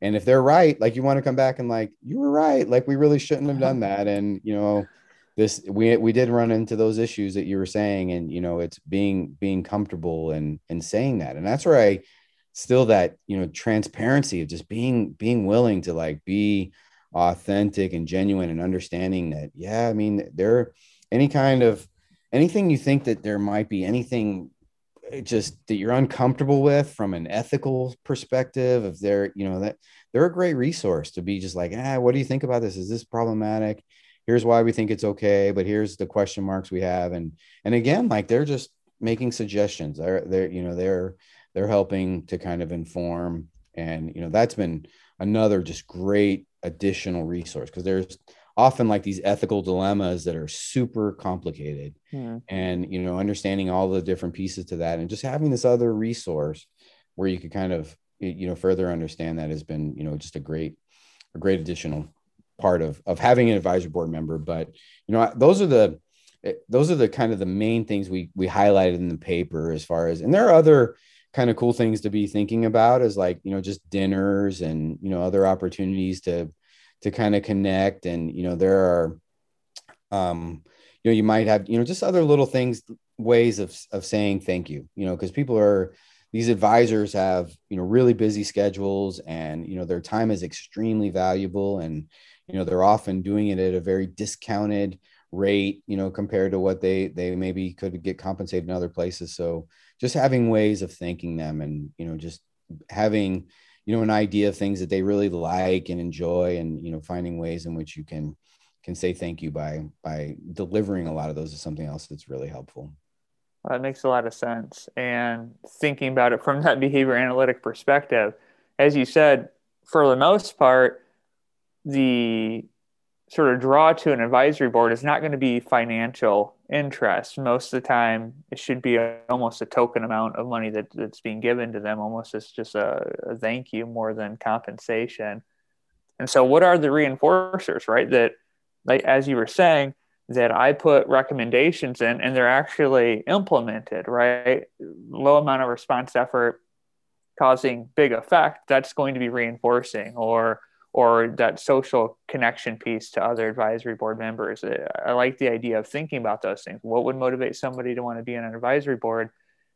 and if they're right like you want to come back and like you were right like we really shouldn't have done that. And you know this we we did run into those issues that you were saying and you know it's being being comfortable and and saying that. And that's where i still that you know transparency of just being being willing to like be authentic and genuine and understanding that yeah i mean there any kind of anything you think that there might be anything eh, just that you're uncomfortable with from an ethical perspective if they're you know that they're a great resource to be just like ah what do you think about this? Is this problematic? Here's why we think it's okay but here's the question marks we have. And and again like they're just making suggestions. They're they're you know they're they're helping to kind of inform. And you know that's been another just great additional resource because there's often like these ethical dilemmas that are super complicated yeah. and you know understanding all the different pieces to that and just having this other resource where you could kind of you know further understand that has been you know just a great a great additional part of of having an advisory board member but you know those are the eh, those are the kind of the main things we we highlighted in the paper as far as and there are other kind of cool things to be thinking about is like you know just dinners and you know other opportunities to to kind of connect. And you know there are um you know you might have you know just other little things ways of of saying thank you you know because people are these advisors have you know really busy schedules and you know their time is extremely valuable. And you know they're often doing it at a very discounted rate you know compared to what they they maybe could get compensated in other places. So just having ways of thanking them and you know just having you know an idea of things that they really like and enjoy and you know finding ways in which you can can say thank you by by delivering a lot of those is something else that's really helpful. That makes a lot of sense. And thinking about it from that behavior analytic perspective as you said for the most part the sort of draw to an advisory board is not going to be financial interest. Most of the time, it should be a, almost a token amount of money that, that's being given to them, almost as just a, a thank you more than compensation. And so, what are the reinforcers, right? That, like as you were saying, that I put recommendations in and they're actually implemented, right? Low amount of response effort causing big effect, that's going to be reinforcing. Or or that social connection piece to other advisory board members. I like the idea of thinking about those things. What would motivate somebody to want to be on an advisory board?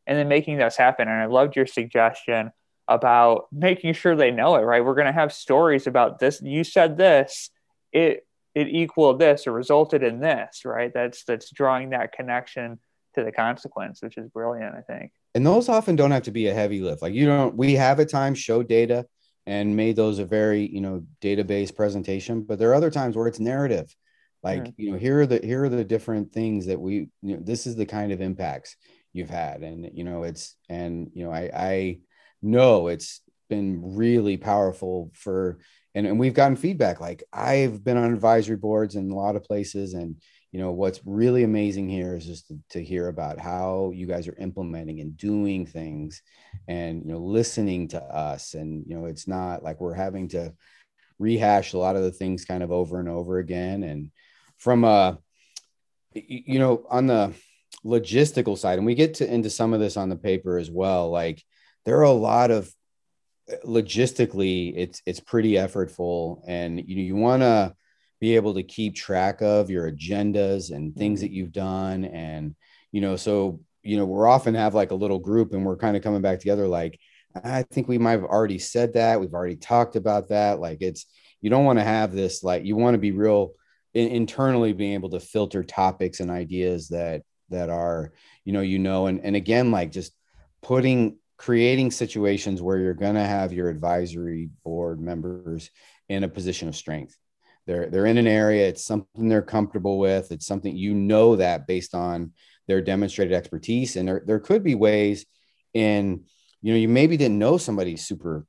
And then making those happen. And I loved your suggestion about making sure they know it, right? We're going to have stories about this. You said this, it it equaled this or resulted in this, right? That's that's drawing that connection to the consequence, which is brilliant, I think. And those often don't have to be a heavy lift. Like you don't we have at times show data and made those a very you know database presentation. But there are other times where it's narrative. Like you know here are the here are the different things that we you know this is the kind of impacts you've had. And you know it's and you know i i know it's been really powerful for and, and we've gotten feedback. Like i've been on advisory boards in a lot of places and you know what's really amazing here is just to, to, hear about how you guys are implementing and doing things and you know listening to us. And you know it's not like we're having to rehash a lot of the things kind of over and over again. And from a you know on the logistical side and we get to into some of this on the paper as well like there are a lot of logistically it's it's pretty effortful. And you know you want to be able to keep track of your agendas and things that mm-hmm. you've done and you know so you know we're often have like a little group and we're kind of coming back together like i think we might have already said that. We've already talked about that. Like it's you don't want to have this like you want to be real in, internally being able to filter topics and ideas that that are you know you know and and again like just putting creating situations where you're going to have your advisory board members in a position of strength they're they're in an area it's something they're comfortable with it's something you know that based on their demonstrated expertise and there, there could be ways in you know you maybe didn't know somebody super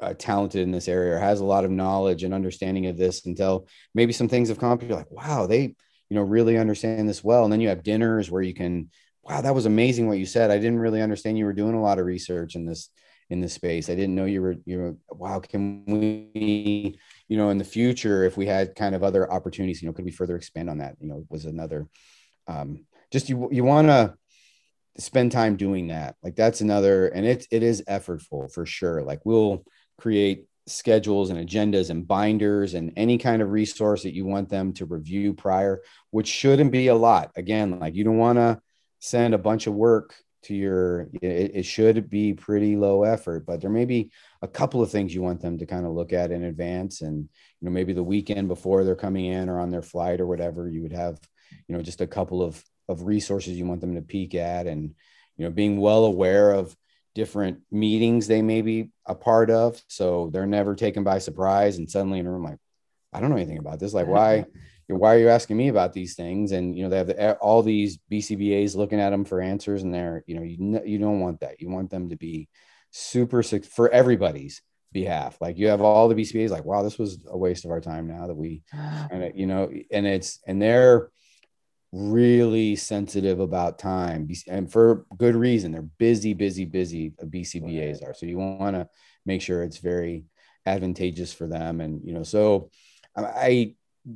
uh, talented in this area or has a lot of knowledge and understanding of this until maybe some things have come up you're like wow they you know really understand this well. And then you have dinners where you can wow that was amazing what you said. I didn't really understand you were doing a lot of research in this in this space. I didn't know you were you know wow can we you know, in the future, if we had kind of other opportunities, you know, could we further expand on that? You know, was another, um, just you, you want to spend time doing that. Like that's another, and it, it is effortful for sure. Like we'll create schedules and agendas and binders and any kind of resource that you want them to review prior, which shouldn't be a lot. Again, like you don't want to send a bunch of work to your it, it, should be pretty low effort but there may be a couple of things you want them to kind of look at in advance and you know maybe the weekend before they're coming in or on their flight or whatever you would have you know just a couple of of resources you want them to peek at and you know being well aware of different meetings they may be a part of. So they're never taken by surprise and suddenly in a room like i don't know anything about this. Like why why are you asking me about these things? And you know, they have the, all these BCBAs looking at them for answers, and they're you know, you you don't want that. You want them to be super for everybody's behalf. Like you have all the BCBAs, like wow, this was a waste of our time. Now that we, and you know, and it's and they're really sensitive about time and for good reason they're busy busy busy uh, bcbas are so you want to make sure it's very advantageous for them and you know so um, i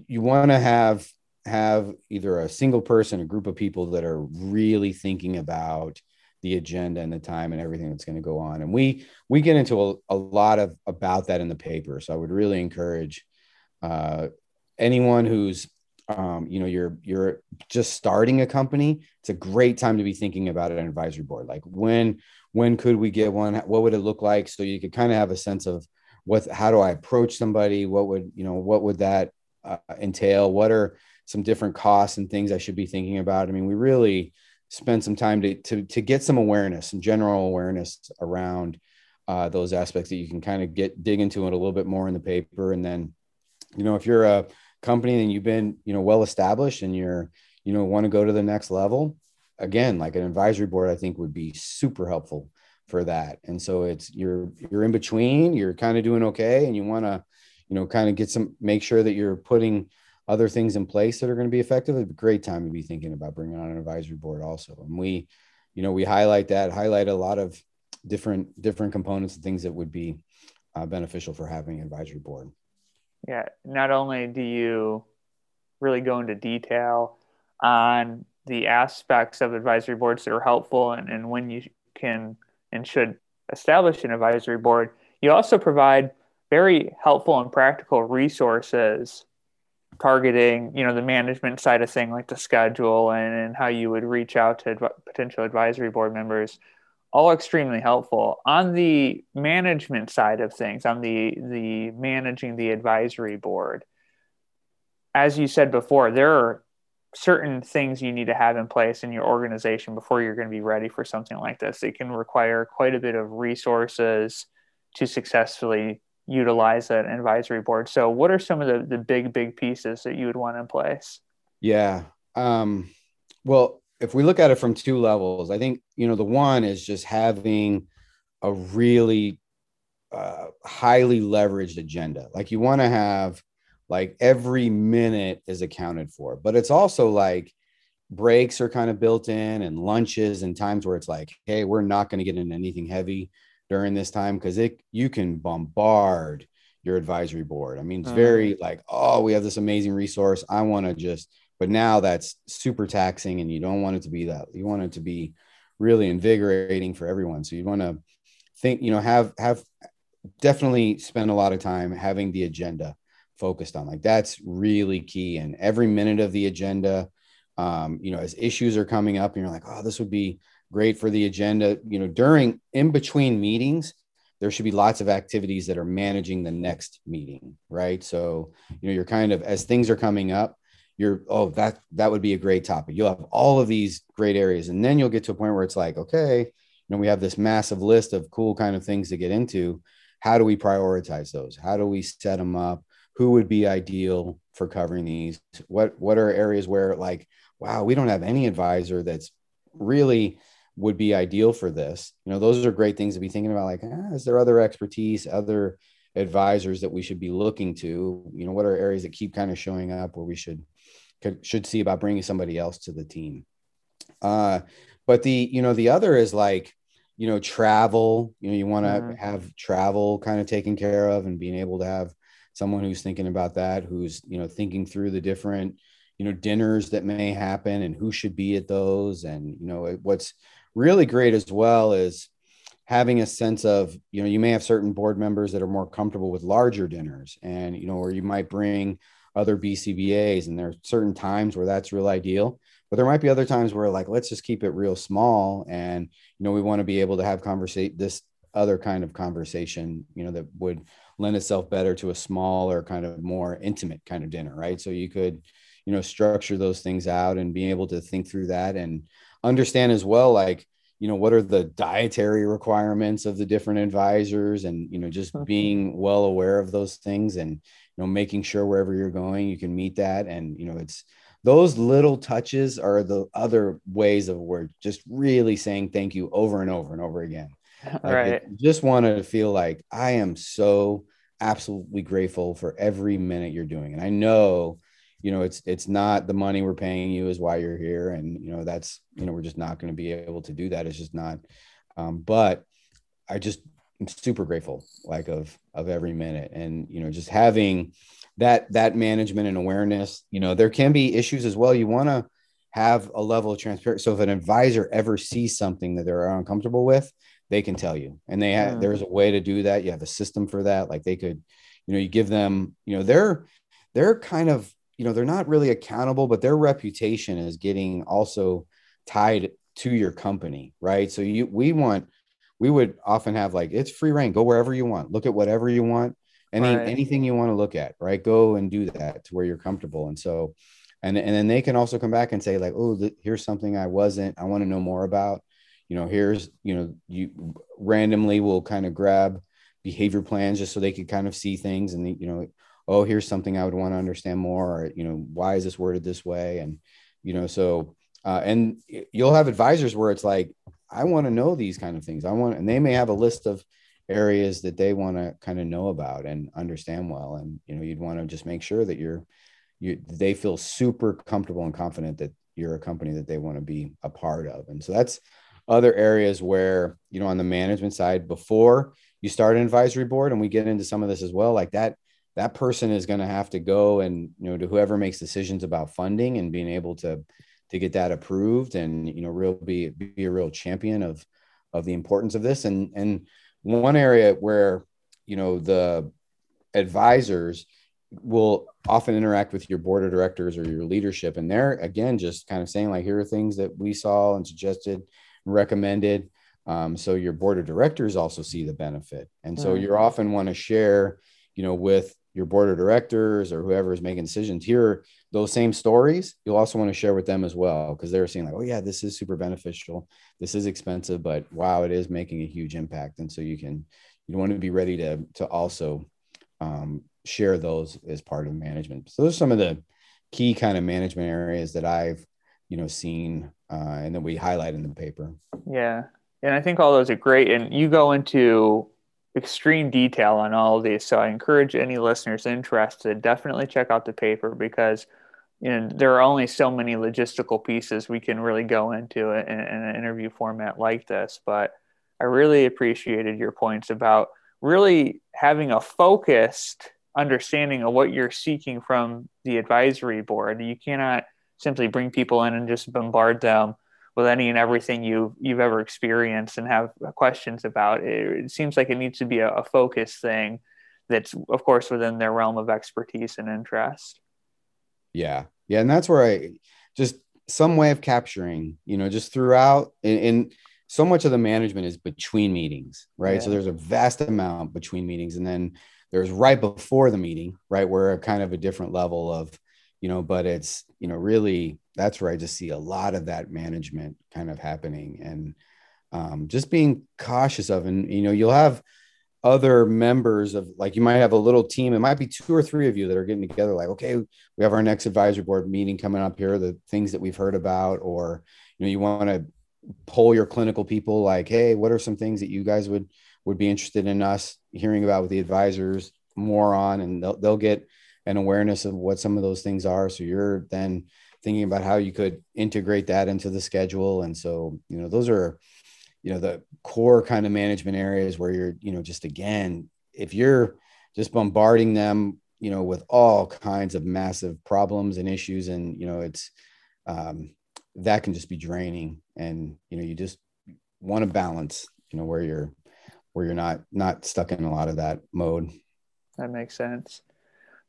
you want to have have either a single person, a group of people that are really thinking about the agenda and the time and everything that's going to go on. And we we get into a, a lot of about that in the paper. So I would really encourage uh, anyone who's um, you know you're you're just starting a company. It's a great time to be thinking about an advisory board. Like when when could we get one? What would it look like? So you could kind of have a sense of what how do I approach somebody? What would you know what would that uh, entail? What are some different costs and things I should be thinking about? I mean, we really spend some time to, to, to get some awareness, some general awareness around uh, those aspects that you can kind of get dig into it a little bit more in the paper. And then, you know, if you're a company and you've been, you know, well established and you're, you know, want to go to the next level, again, like an advisory board, I think would be super helpful for that. And so it's you're you're in between, you're kind of doing okay, and you want to you know, kind of get some, make sure that you're putting other things in place that are going to be effective. It's a great time to be thinking about bringing on an advisory board also. And we, you know, we highlight that, highlight a lot of different, different components and things that would be uh, beneficial for having an advisory board. Yeah. Not only do you really go into detail on the aspects of advisory boards that are helpful and, and when you can and should establish an advisory board, you also provide very helpful and practical resources targeting you know the management side of thing like the schedule and, and how you would reach out to adv- potential advisory board members all extremely helpful. On the management side of things on the the managing the advisory board as you said before there are certain things you need to have in place in your organization before you're going to be ready for something like this. It can require quite a bit of resources to successfully utilize an advisory board. So, what are some of the, the big, big pieces that you would want in place? Yeah. Um, well, if we look at it from two levels, I think, you know, the one is just having a really uh, highly leveraged agenda. Like you want to have like every minute is accounted for but it's also like breaks are kind of built in and lunches and times where it's like hey we're not going to get into anything heavy during this time because it you can bombard your advisory board. I mean it's very uh-huh. like oh we have this amazing resource. I want to just but now that's super taxing and you don't want it to be that you want it to be really invigorating for everyone. So you want to think you know have have definitely spend a lot of time having the agenda focused on like that's really key. And every minute of the agenda um, you know as issues are coming up and you're like oh this would be great for the agenda. You know during in between meetings there should be lots of activities that are managing the next meeting right? So you know you're kind of as things are coming up you're oh that that would be a great topic. You'll have all of these great areas and then you'll get to a point where it's like okay you know we have this massive list of cool kind of things to get into. How do we prioritize those? How do we set them up? Who would be ideal for covering these? What what are areas where like wow we don't have any advisor that's really would be ideal for this you know those are great things to be thinking about like ah, is there other expertise other advisors that we should be looking to you know what are areas that keep kind of showing up where we should could, should see about bringing somebody else to the team. Uh, but the you know the other is like you know travel. You know you want to mm-hmm. have travel kind of taken care of and being able to have someone who's thinking about that, who's you know thinking through the different you know dinners that may happen and who should be at those. And you know what's really great as well is having a sense of you know you may have certain board members that are more comfortable with larger dinners and you know or you might bring other BCBAs. And there are certain times where that's real ideal, but there might be other times where like, let's just keep it real small. And, you know, we want to be able to have conversate this other kind of conversation, you know, that would lend itself better to a smaller kind of more intimate kind of dinner. Right. So you could, you know, structure those things out and be able to think through that and understand as well, like, you know what are the dietary requirements of the different advisors and you know just mm-hmm. being well aware of those things and you know making sure wherever you're going you can meet that. And you know it's those little touches are the other ways of we're just really saying thank you over and over and over again. Like right. just wanted to feel like i am so absolutely grateful for every minute you're doing. And i know you know it's it's not the money we're paying you is why you're here. And you know that's you know we're just not going to be able to do that. It's just not um, but i just I'm super grateful like of of every minute. And you know just having that that management and awareness you know there can be issues as well. You want to have a level of transparency. So if an advisor ever sees something that they're uncomfortable with they can tell you. And they have, there's a way to do that. You have a system for that. Like they could you know you give them you know they're they're kind of you know they're not really accountable but their reputation is getting also tied to your company right? So you we want we would often have like it's free reign go wherever you want look at whatever you want any right. anything you want to look at right? Go and do that to where you're comfortable. And so and and then they can also come back and say like oh th- here's something i wasn't i want to know more about. You know here's you know you randomly will kind of grab behavior plans just so they could kind of see things and you know oh here's something i would want to understand more or you know why is this worded this way and you know so uh, and you'll have advisors where it's like I want to know these kind of things. I want, and they may have a list of areas that they want to kind of know about and understand well. And, you know, you'd want to just make sure that you're, you, they feel super comfortable and confident that you're a company that they want to be a part of. And so that's other areas where, you know, on the management side, before you start an advisory board, and we get into some of this as well, like that, that person is going to have to go and, you know, to whoever makes decisions about funding and being able to, to get that approved and you know real be be a real champion of of the importance of this. And and one area where you know the advisors will often interact with your board of directors or your leadership and they're again just kind of saying like here are things that we saw and suggested and recommended. Um, so your board of directors also see the benefit. And so mm. you often want to share you know with your board of directors or whoever is making decisions hear those same stories you'll also want to share with them as well because they're seeing like oh yeah this is super beneficial. This is expensive but wow it is making a huge impact. And so you can you want to be ready to to also um, share those as part of management. So those are some of the key kind of management areas that i've you know seen uh, and that we highlight in the paper. Yeah. And i think all those are great. And you go into extreme detail on all of these. So I encourage any listeners interested definitely check out the paper because you know there are only so many logistical pieces we can really go into in, in an interview format like this. But I really appreciated your points about really having a focused understanding of what you're seeking from the advisory board. You cannot simply bring people in and just bombard them with any and everything you've you've ever experienced and have questions about. It, it seems like it needs to be a, a focus thing that's of course within their realm of expertise and interest. Yeah. Yeah. And that's where I just some way of capturing, you know, just throughout and, so much of the management is between meetings, right? Yeah. So there's a vast amount between meetings. And then there's right before the meeting, right? Where a kind of a different level of, you know, but it's, you know, really that's where I just see a lot of that management kind of happening and um, just being cautious of, and, you know, you'll have, other members of like you might have a little team it might be two or three of you that are getting together like okay we have our next advisory board meeting coming up here the things that we've heard about or you know you want to poll your clinical people like hey what are some things that you guys would would be interested in us hearing about with the advisors more on and they'll, they'll get an awareness of what some of those things are. So you're then thinking about how you could integrate that into the schedule. And so you know those are you know the core kind of management areas where you're you know just again if you're just bombarding them you know with all kinds of massive problems and issues and you know it's um, that can just be draining. And you know you just want to balance you know where you're where you're not not stuck in a lot of that mode. That makes sense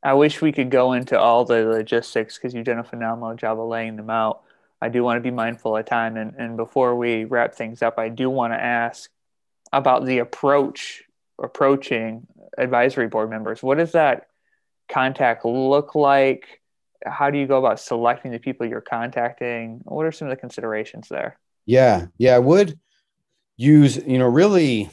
i wish we could go into all the logistics because you've done a phenomenal job of laying them out I do want to be mindful of time. And, and before we wrap things up, I do want to ask about the approach approaching advisory board members. What does that contact look like? How do you go about selecting the people you're contacting? What are some of the considerations there? Yeah, yeah, I would use, you know, really,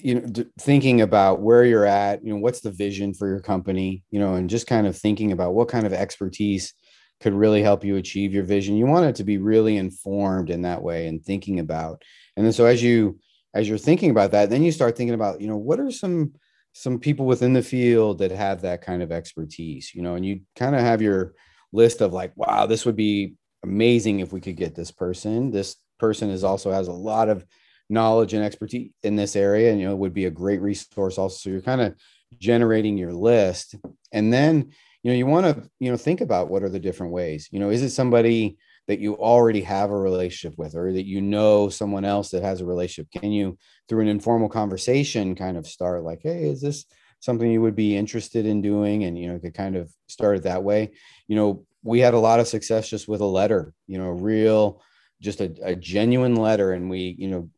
you know, d- thinking about where you're at, you know, what's the vision for your company, you know, and just kind of thinking about what kind of expertise could really help you achieve your vision. You want it to be really informed in that way and thinking about. And then so as you as you're thinking about that, then you start thinking about, you know, what are some some people within the field that have that kind of expertise, you know, and you kind of have your list of like, wow, this would be amazing if we could get this person. This person is also has a lot of knowledge and expertise in this area and you know would be a great resource also. So you're kind of generating your list. And then you know you want to you know think about what are the different ways. You know is it somebody that you already have a relationship with or that you know someone else that has a relationship? Can you through an informal conversation kind of start like hey is this something you would be interested in doing? And you know could kind of start it that way. You know we had a lot of success just with a letter you know real just a, a genuine letter. And we you know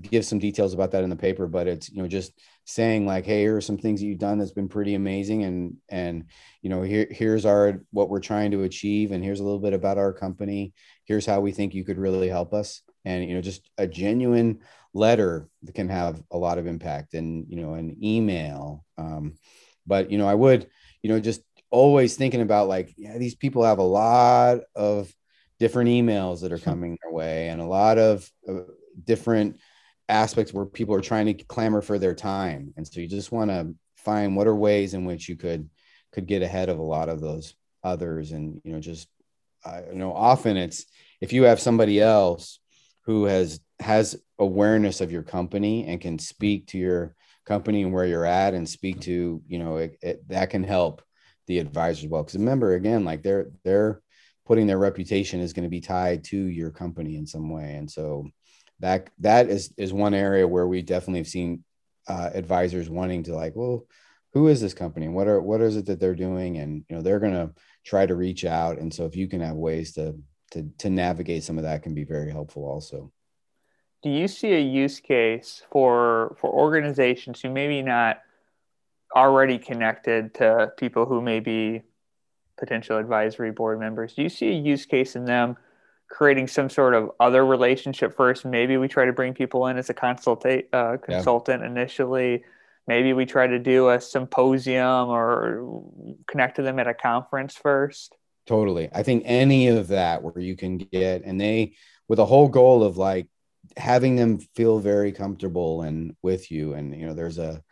give some details about that in the paper but it's you know just saying like hey here are some things that you've done that's been pretty amazing and and you know here here's our what we're trying to achieve and here's a little bit about our company. Here's how we think you could really help us. And you know just a genuine letter that can have a lot of impact and you know an email um, but you know i would you know just always thinking about like yeah these people have a lot of different emails that are coming their way and a lot of uh, different aspects where people are trying to clamor for their time. And so you just want to find what are ways in which you could could get ahead of a lot of those others. And you know just you know often it's if you have somebody else who has has awareness of your company and can speak to your company and where you're at and speak to you know it, it, that can help the advisors well. Because remember again like they're they're putting their reputation is going to be tied to your company in some way. And so that that is is one area where we definitely have seen uh, advisors wanting to like, well, who is this company? What are what is it that they're doing? And you know, they're gonna try to reach out. And so if you can have ways to to to navigate some of that can be very helpful also. Do you see a use case for for organizations who maybe not already connected to people who may be potential advisory board members? Do you see a use case in them creating some sort of other relationship first. Maybe we try to bring people in as a consultate uh, consultant yeah. initially. Maybe we try to do a symposium or connect to them at a conference first. Totally. I think any of that where you can get and they with a whole goal of like having them feel very comfortable and with you and you know there's a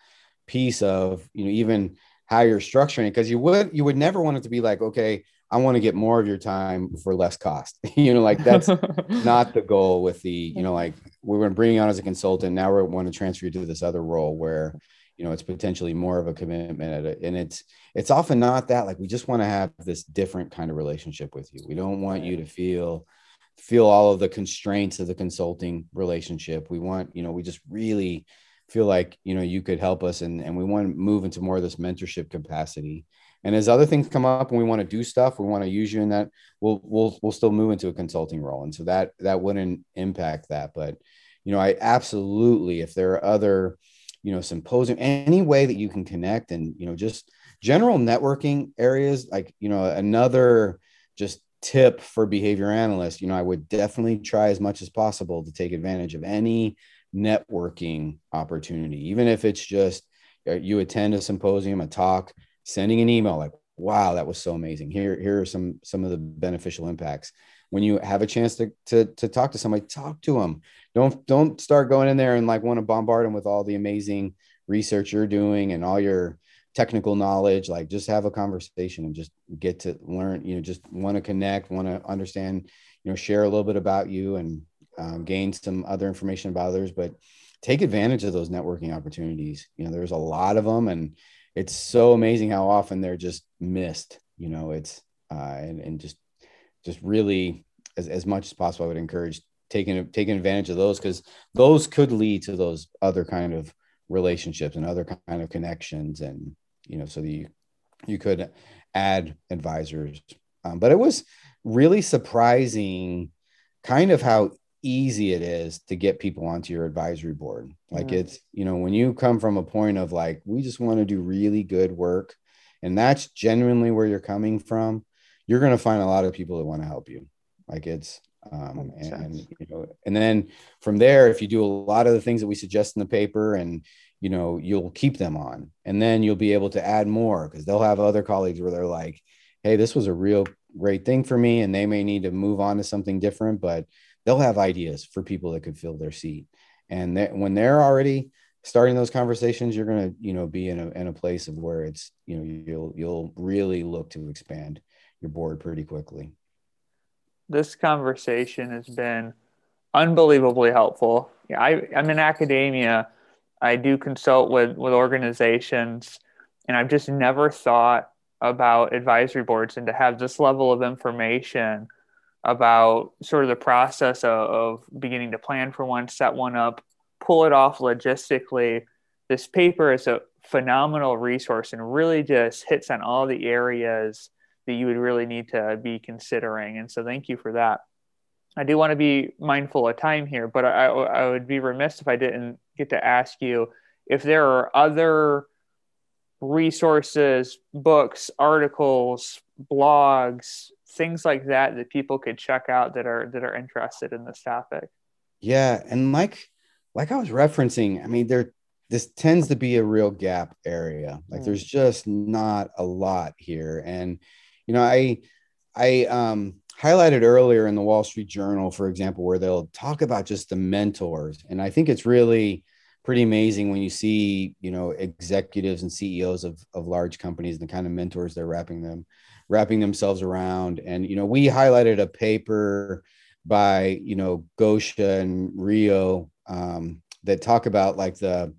piece of you know even how you're structuring it because you would you would never want it to be like okay i want to get more of your time for less cost. You know like that's not the goal with the you know like we're going to bring you on as a consultant. Now we want to transfer you to this other role where you know it's potentially more of a commitment a, and it's it's often not that. Like we just want to have this different kind of relationship with you. We don't want you to feel feel all of the constraints of the consulting relationship. We want you know we just really feel like you know you could help us and and we want to move into more of this mentorship capacity and as other things come up and we want to do stuff we want to use you in that we'll we'll we'll still move into a consulting role. And so that that wouldn't impact that. But you know i absolutely if there are other you know symposium any way that you can connect and you know just general networking areas like you know another just tip for behavior analysts you know i would definitely try as much as possible to take advantage of any networking opportunity, even if it's just uh, you attend a symposium, a talk, sending an email like, wow, that was so amazing. Here, here are some some of the beneficial impacts. When you have a chance to to, to talk to somebody, talk to them. Don't don't start going in there and like want to bombard them with all the amazing research you're doing and all your technical knowledge. Like just have a conversation and just get to learn. You know, just want to connect, want to understand. You know, share a little bit about you and um, gain some other information about others, but take advantage of those networking opportunities. You know, there's a lot of them, and it's so amazing how often they're just missed. You know, it's uh, and and just just really as, as much as possible, I would encourage taking taking advantage of those because those could lead to those other kind of relationships and other kind of connections, and you know, so that you you could add advisors. Um, but it was really surprising, kind of how easy it is to get people onto your advisory board. Like yeah. it's, you know, when you come from a point of like, we just want to do really good work, and that's genuinely where you're coming from, you're going to find a lot of people that want to help you. Like it's, um, and, and, you know, and then from there, if you do a lot of the things that we suggest in the paper and, you know, you'll keep them on, and then you'll be able to add more because they'll have other colleagues where they're like, hey, this was a real great thing for me, and they may need to move on to something different, but they'll have ideas for people that could fill their seat. And that when they're already starting those conversations, you're going to, you know, be in a, in a place of where it's, you know, you'll, you'll really look to expand your board pretty quickly. This conversation has been unbelievably helpful. Yeah, I, I'm in academia. I do consult with, with organizations, and I've just never thought about advisory boards and to have this level of information about sort of the process of, of, beginning to plan for one, set one up, pull it off logistically. This paper is a phenomenal resource and really just hits on all the areas that you would really need to be considering. And so, thank you for that. I do want to be mindful of time here, but I, I would be remiss if I didn't get to ask you if there are other resources, books, articles, blogs, things like that that people could check out that are that are interested in this topic. Yeah and like like i was referencing i mean there this tends to be a real gap area. Like mm. there's just not a lot here. And you know i i um highlighted earlier in the wall street journal for example where they'll talk about just the mentors. And i think it's really pretty amazing when you see you know executives and ceos of, of large companies and the kind of mentors they're wrapping them wrapping themselves around. And, you know, we highlighted a paper by, you know, Gosha and Rio um, that talk about like the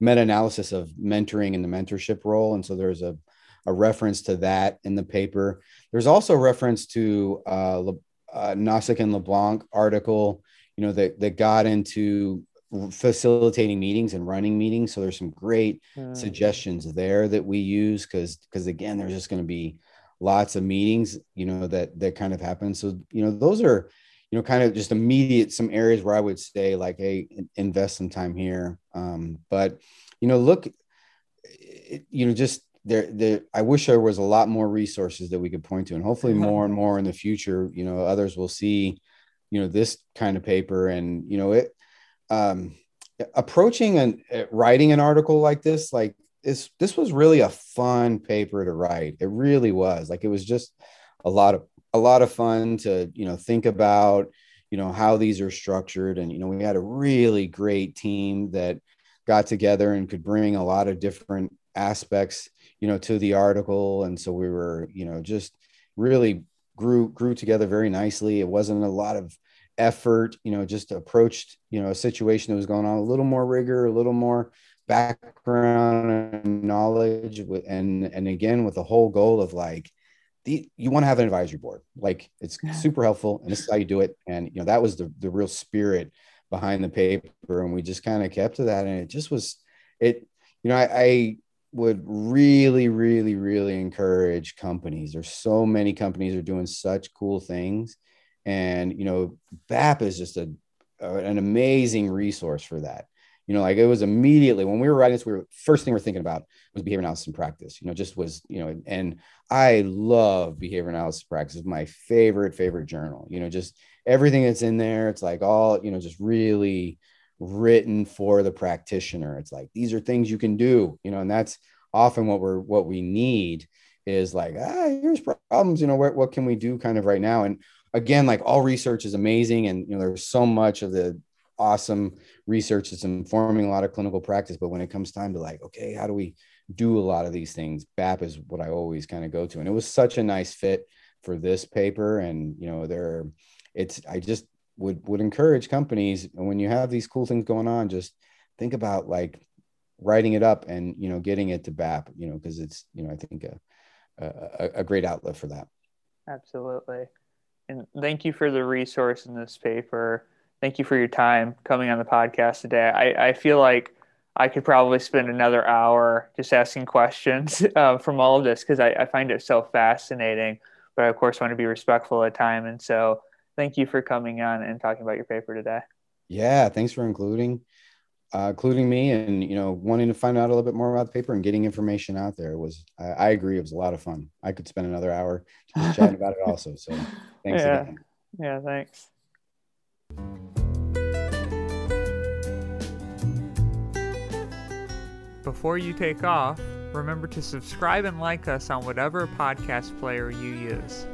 meta-analysis of mentoring and the mentorship role. And so there's a, a reference to that in the paper. There's also reference to uh, Le, uh, and LeBlanc article, you know, that, that got into facilitating meetings and running meetings. So there's some great mm. suggestions there that we use because because again, there's just going to be lots of meetings, you know, that that kind of happen. So, you know, those are, you know, kind of just immediate some areas where I would say like, hey, invest some time here. Um, but you know, look, you know, just there, there. I wish there was a lot more resources that we could point to, and hopefully more and more in the future. You know, others will see, you know, this kind of paper, and you know, it. Um, approaching and uh, writing an article like this, like this this was really a fun paper to write. It really was. Like it was just a lot of a lot of fun to you know think about you know how these are structured and you know we had a really great team that got together and could bring a lot of different aspects, you know, to the article. And so we were, you know, just really grew grew together very nicely. It wasn't a lot of effort, you know, just approached, you know, a situation that was going on a little more rigor, a little more background and knowledge with and and again with the whole goal of like the, you want to have an advisory board. Like it's super helpful and this is how you do it. And you know that was the the real spirit behind the paper and we just kind of kept to that and it just was it you know I, I would really really really encourage companies. There's so many companies are doing such cool things and you know BAP is just a, a an amazing resource for that you know, like it was immediately when we were writing this, we were first thing we are thinking about was behavior analysis and practice, you know, just was, you know, and I love behavior analysis practice. It's my favorite, favorite journal, you know, just everything that's in there. It's like all, you know, just really written for the practitioner. It's like, these are things you can do, you know, and that's often what we're, what we need is like, ah, here's problems, you know, what, what can we do kind of right now? And again, like all research is amazing. And, you know, there's so much of the awesome research that's informing a lot of clinical practice. But when it comes time to like, okay, how do we do a lot of these things? BAP is what I always kind of go to. And it was such a nice fit for this paper. And, you know, there, it's, I just would, would encourage companies. When you have these cool things going on, just think about like writing it up and, you know, getting it to BAP, you know, cause it's, you know, I think a, a, a great outlet for that. Absolutely. And thank you for the resource in this paper thank you for your time coming on the podcast today. I, I feel like I could probably spend another hour just asking questions uh, from all of this because I, I, find it so fascinating. But I, of course, want to be respectful of time. And so thank you for coming on and talking about your paper today. Yeah, thanks for including uh, including me and you know wanting to find out a little bit more about the paper and getting information out there was I, I agree it was a lot of fun. I could spend another hour just chatting about it also. So thanks yeah. again. Yeah, thanks. Before you take off, remember to subscribe and like us on whatever podcast player you use.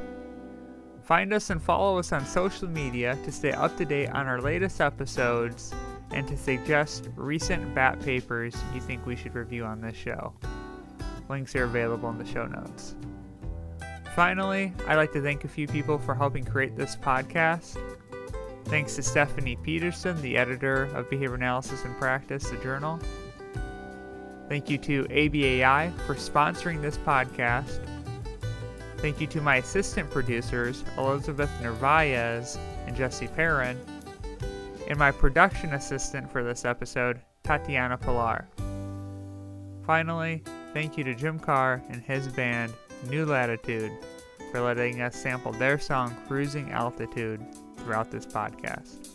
Find us and follow us on social media to stay up to date on our latest episodes and to suggest recent BAP papers you think we should review on this show. Links are available in the show notes. Finally, I'd like to thank a few people for helping create this podcast. Thanks to Stephanie Peterson, the editor of Behavior Analysis and Practice, the journal. Thank you to ABAI for sponsoring this podcast. Thank you to my assistant producers, Elizabeth Narvaez and Jesse Perrin, and my production assistant for this episode, Tatiana Pilar. Finally, thank you to Jim Carr and his band, New Latitude, for letting us sample their song Cruising Altitude throughout this podcast.